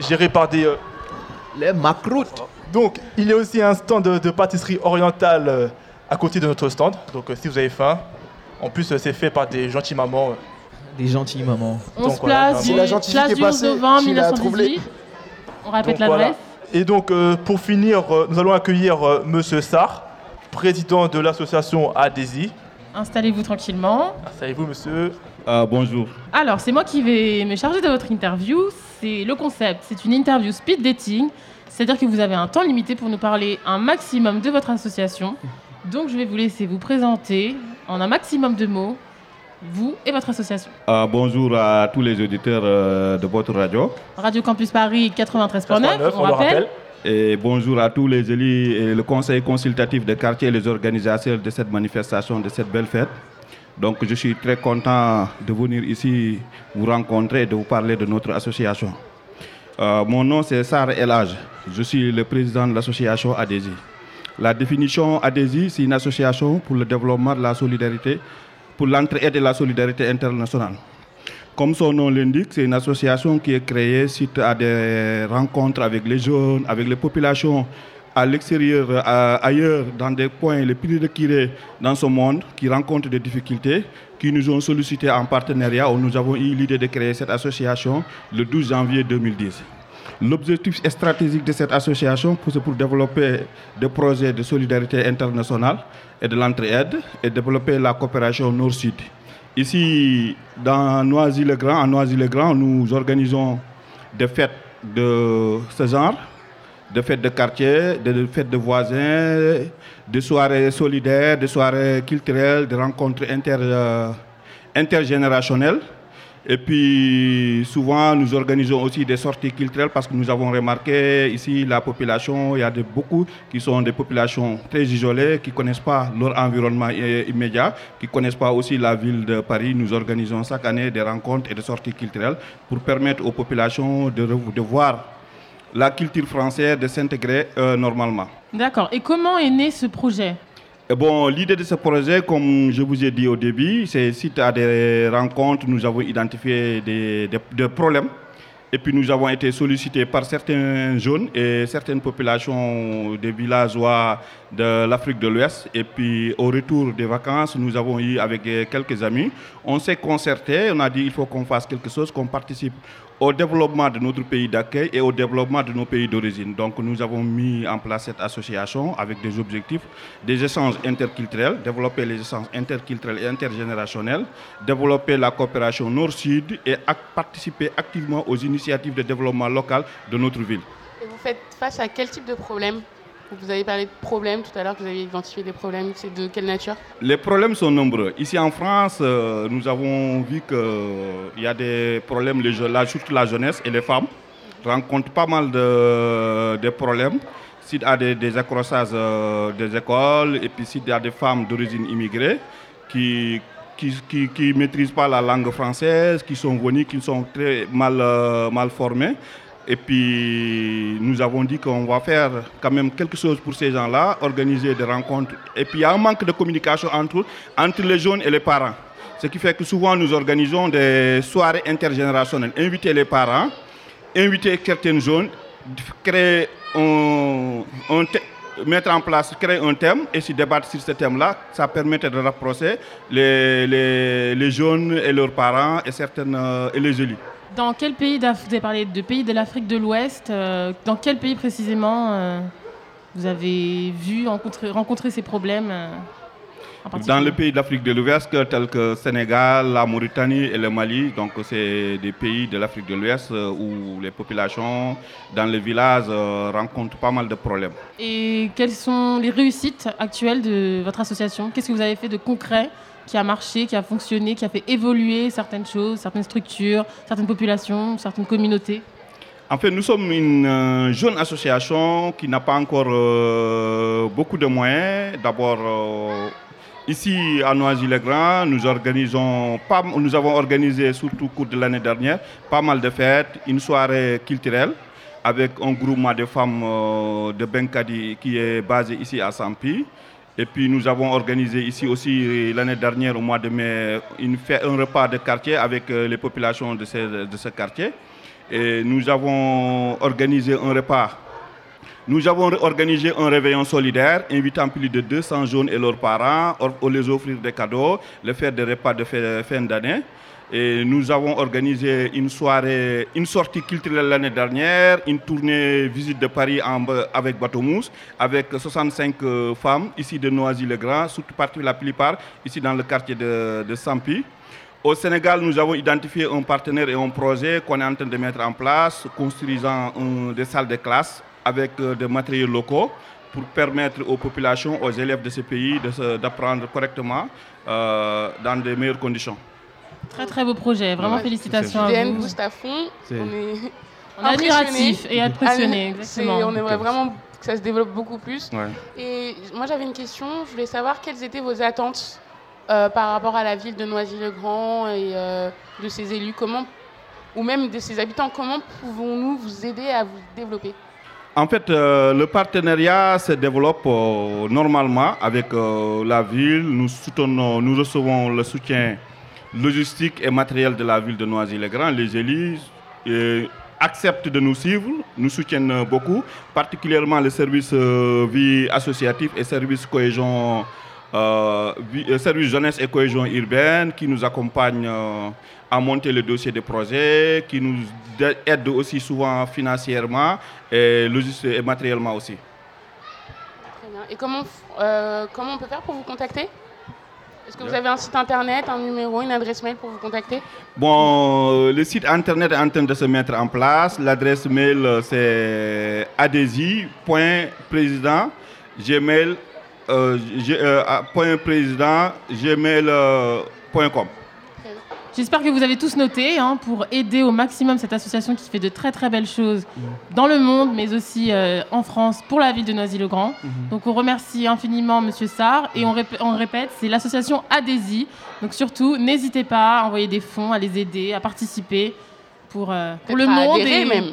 S11: géré par des euh,
S20: Les macroutes.
S11: Donc, il y a aussi un stand de, de pâtisserie orientale euh, à côté de notre stand. Donc, euh, si vous avez faim, en plus, c'est fait par des gentilles mamans.
S20: Des gentilles mamans.
S13: 11
S11: Donc, voilà,
S13: places
S11: c'est
S13: du,
S11: la
S13: place du
S21: est
S13: 11
S21: passée,
S13: novembre
S21: qui l'a troublé.
S13: 1918. On répète
S11: Donc, voilà. Et donc, euh, pour finir, euh, nous allons accueillir euh, Monsieur Sarr, président de l'association ADESI.
S13: Installez-vous tranquillement.
S11: Asseyez-vous, monsieur.
S22: Ah, bonjour.
S13: Alors, c'est moi qui vais me charger de votre interview. C'est le concept. C'est une interview speed dating. C'est-à-dire que vous avez un temps limité pour nous parler un maximum de votre association. Donc je vais vous laisser vous présenter en un maximum de mots, vous et votre association.
S23: Euh, bonjour à tous les auditeurs euh, de votre radio.
S13: Radio Campus Paris 93.9, on, rappelle.
S23: Et bonjour à tous les élus et le conseil consultatif de quartier et les organisateurs de cette manifestation, de cette belle fête. Donc je suis très content de venir ici vous rencontrer et de vous parler de notre association. Euh, mon nom c'est Sarr Elage. Je suis le président de l'association ADESI. La définition ADESI, c'est une association pour le développement de la solidarité, pour l'entraide et la solidarité internationale. Comme son nom l'indique, c'est une association qui est créée suite à des rencontres avec les jeunes, avec les populations à l'extérieur, ailleurs, dans des coins les plus reculés dans ce monde, qui rencontrent des difficultés, qui nous ont sollicité en partenariat, où nous avons eu l'idée de créer cette association le 12 janvier 2010. L'objectif stratégique de cette association, c'est pour développer des projets de solidarité internationale et de l'entraide et développer la coopération nord-sud. Ici, dans Noisy-le-Grand, en Noisy-le-Grand, nous organisons des fêtes de ce genre, des fêtes de quartier, des fêtes de voisins, des soirées solidaires, des soirées culturelles, des rencontres euh, intergénérationnelles. Et puis souvent nous organisons aussi des sorties culturelles parce que nous avons remarqué ici la population, il y a de, beaucoup qui sont des populations très isolées, qui ne connaissent pas leur environnement immédiat, qui ne connaissent pas aussi la ville de Paris. Nous organisons chaque année des rencontres et des sorties culturelles pour permettre aux populations de voir la culture française, de s'intégrer euh, normalement.
S13: D'accord. Et comment est né ce projet?
S23: Bon, l'idée de ce projet, comme je vous ai dit au début, c'est suite à des rencontres, nous avons identifié des, des- problèmes. Et puis nous avons été sollicités par certains jeunes et certaines populations des villageois de l'Afrique de l'Ouest. Et puis au retour des vacances, nous avons eu avec quelques amis, on s'est concerté, on a dit il faut qu'on fasse quelque chose, qu'on participe au développement de notre pays d'accueil et au développement de nos pays d'origine. Donc nous avons mis en place cette association avec des objectifs, des échanges interculturels, développer les échanges interculturels et intergénérationnels, développer la coopération nord-sud et participer activement aux initiatives de développement local de notre ville.
S6: Et vous faites face à quel type de problème? Vous avez parlé de problèmes tout à l'heure, vous avez identifié des problèmes. C'est de quelle nature
S23: Les problèmes sont nombreux. Ici en France, euh, nous avons vu qu'il y a des problèmes, là, surtout la jeunesse et les femmes rencontrent pas mal de, problèmes. S'il y a des, des accrochages euh, des écoles et puis s'il y a des femmes d'origine immigrée qui qui qui, maîtrisent pas la langue française, qui sont venues, qui sont très mal, euh, mal formées. Et puis, nous avons dit qu'on va faire quand même quelque chose pour ces gens-là, organiser des rencontres. Et puis, il y a un manque de communication entre, entre les jeunes et les parents. Ce qui fait que souvent, nous organisons des soirées intergénérationnelles. Inviter les parents, inviter certaines jeunes, créer un, mettre en place, créer un thème et se débattre sur ce thème-là. Ça permet de rapprocher les, les, les jeunes et leurs parents et, certaines, euh, et les élus.
S13: Dans quel pays Vous avez parlé de pays de l'Afrique de l'Ouest. euh, dans quel pays précisément euh, vous avez vu rencontrer, rencontrer ces problèmes euh, en
S23: Dans les pays d'Afrique de l'Ouest, tels que Sénégal, la Mauritanie et le Mali, donc c'est des pays de l'Afrique de l'Ouest où les populations dans les villages rencontrent pas mal de problèmes.
S13: Et quelles sont les réussites actuelles de votre association? Qu'est-ce que vous avez fait de concret qui a marché, qui a fonctionné, qui a fait évoluer certaines choses, certaines structures, certaines populations, certaines communautés
S23: En fait, nous sommes une euh, jeune association qui n'a pas encore euh, beaucoup de moyens. D'abord, euh, ici à Noisy-le-Grand, nous, organisons pas- nous avons organisé, surtout au cours de l'année dernière, pas mal de fêtes, une soirée culturelle avec un groupement de femmes de Benkadi qui est basé ici à Sampi. Et puis nous avons organisé ici aussi euh, l'année dernière, au mois de mai, un repas de quartier avec euh, les populations de ce, quartier. Et nous avons organisé un repas. Nous avons organisé un réveillon solidaire, invitant plus de 200 jeunes et leurs parents, les offrir des cadeaux, les faire des repas de fin d'année. Et nous avons organisé une soirée, une sortie culturelle l'année dernière, une tournée visite de Paris avec Bateau Mousse, avec 65 euh, femmes ici de Noisy-le-Grand, surtout partie la plupart ici dans le quartier de, de Sampi. Au Sénégal, nous avons identifié un partenaire et un projet qu'on est en train de mettre en place, construisant des salles de classe avec euh, des matériels locaux pour permettre aux populations, aux élèves de ce pays d'apprendre correctement euh, dans de meilleures conditions.
S13: Très très beau projet, vraiment
S23: Ouais,
S13: félicitations à vous.
S6: booste à fond. On est,
S13: On est admiratif et impressionné, exactement.
S6: On aimerait vraiment que ça se développe beaucoup plus.
S23: Ouais.
S6: Et moi j'avais une question, je voulais savoir quelles étaient vos attentes euh, par rapport à la ville de Noisy-le-Grand et euh, de ses élus, comment, ou même de ses habitants, comment pouvons-nous vous aider à vous développer?
S23: En fait, euh, le partenariat se développe euh, normalement avec euh, la ville. Nous soutenons, nous recevons le soutien logistique et matériel de la ville de Noisy-le-Grand. Les élus euh, acceptent de nous suivre, nous soutiennent beaucoup, particulièrement le service euh, vie associative et service cohésion. euh, euh, jeunesse et cohésion urbaine qui nous accompagne euh, à monter le dossier des projets, qui nous aide aussi souvent financièrement et, et matériellement aussi.
S6: Et comment, comment on peut faire pour vous contacter? Est-ce que vous avez un site internet, un numéro, une adresse mail pour vous contacter
S23: Bon, euh, le site internet est en train de se mettre en place. L'adresse mail, euh, c'est adesi.président euh, ah.
S13: J'espère que vous avez tous noté hein, pour aider au maximum cette association qui fait de très très belles choses dans le monde, mais aussi euh, en France pour la ville de Noisy-le-Grand. Donc on remercie infiniment Monsieur Sarr et on, rép- on répète, c'est l'association Adhési. Donc surtout, n'hésitez pas à envoyer des fonds, à les aider, à participer pour, euh, pour le monde
S6: adhérer
S13: et,
S6: même.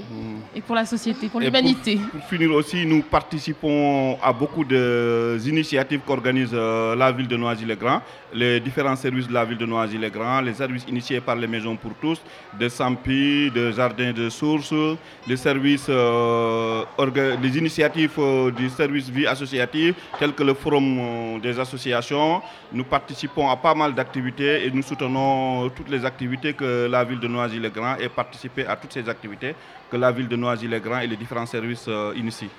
S13: Et pour la société, pour l'humanité.
S23: Pour, pour finir aussi, nous participons à beaucoup d'initiatives qu'organise euh, la ville de Noisy-le-Grand, les différents services de la ville de Noisy-le-Grand, les services initiés par les Maisons pour tous, de Sampi, de Jardin de Sources, les services, euh, les initiatives euh, du service vie associative, tels que le forum des associations. Nous participons à pas mal d'activités et nous soutenons toutes les activités que la ville de Noisy-le-Grand et participer à toutes ces activités que la ville de Noisy-le-Grand et les différents services euh, initient.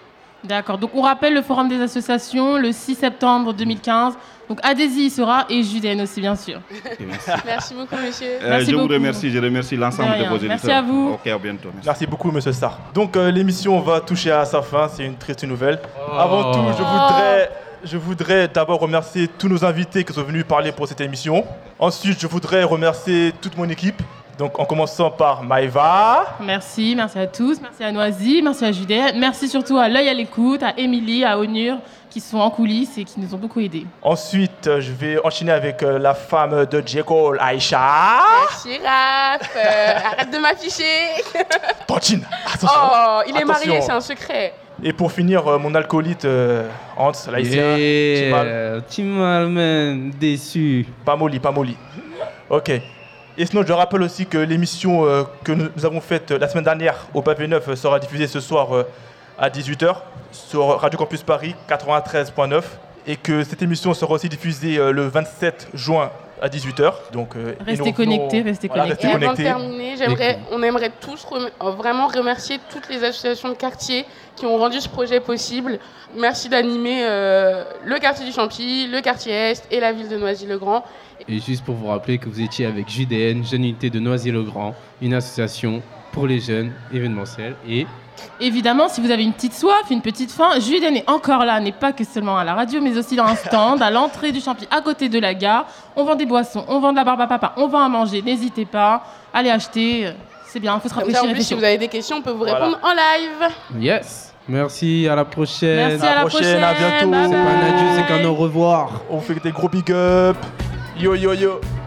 S13: D'accord, donc on rappelle le forum des associations le 6 septembre 2015. Donc Adhési y sera et Juden aussi, bien sûr. <laughs>
S6: Merci beaucoup, monsieur.
S23: Euh,
S13: Merci
S23: je vous remercie, je remercie l'ensemble
S13: De
S23: vos éditeurs.
S13: Merci à vous.
S23: Ok, à bientôt. Merci.
S11: Merci beaucoup, monsieur Star. Donc, euh, l'émission va toucher à sa fin. C'est une triste nouvelle.
S9: Oh.
S11: Avant tout, je voudrais, je voudrais d'abord remercier tous nos invités qui sont venus parler pour cette émission. Ensuite, je voudrais remercier toute mon équipe. Donc, en commençant par Maëva.
S13: Merci, merci à tous, merci à Noisy, merci à Judée, merci surtout à l'œil à l'écoute, à Émilie, à Onur, qui sont en coulisses et qui nous ont beaucoup aidés.
S11: Ensuite, euh, je vais enchaîner avec euh, la femme de J. Cole, Aïcha.
S6: Merci, Raph. Euh, arrête de m'afficher. <laughs>
S11: Tontine.
S6: Oh, il est
S11: Attention.
S6: marié, c'est un secret.
S11: Et pour finir, euh, mon alcoolite, euh, Hans, l'haïtien.
S9: Yeah,
S11: Timal.
S9: Timalman, déçu.
S11: Pas molly, pas molly. Ok. Et sinon, je rappelle aussi que l'émission euh, que nous avons faite euh, la semaine dernière au Pavé 9 euh, sera diffusée ce soir euh, à 18h sur Radio Campus Paris 93.9 et que cette émission sera aussi diffusée euh, le 27 juin à 18h. Donc, euh,
S13: Restez connectés, restez
S11: voilà,
S13: connectés.
S6: Et avant de terminer, j'aimerais, on aimerait tous rem- vraiment remercier toutes les associations de quartier qui ont rendu ce projet possible. Merci d'animer euh, le quartier du Champy, le quartier Est et la ville de Noisy-le-Grand.
S9: Et juste pour vous rappeler que vous étiez avec JDN, Jeune Unité de Noisy-le-Grand, une association pour les jeunes événementielle. Et
S13: Évidemment, si vous avez une petite soif, une petite faim, Juden est encore là, n'est pas que seulement à la radio, mais aussi dans un stand, à l'entrée du Champy, à côté de la gare. On vend des boissons, on vend de la barbe à papa, on vend à manger, n'hésitez pas, allez acheter, c'est bien, il faut se rafraîchir
S6: ça, en plus, si vous avez des questions, on peut vous
S9: Voilà.
S6: répondre en live.
S9: yes, merci, à la prochaine.
S13: Merci, à la prochaine,
S11: à bientôt.
S9: C'est pas un adieu, c'est qu'un au revoir.
S11: On fait des gros big up. Yo yo yo.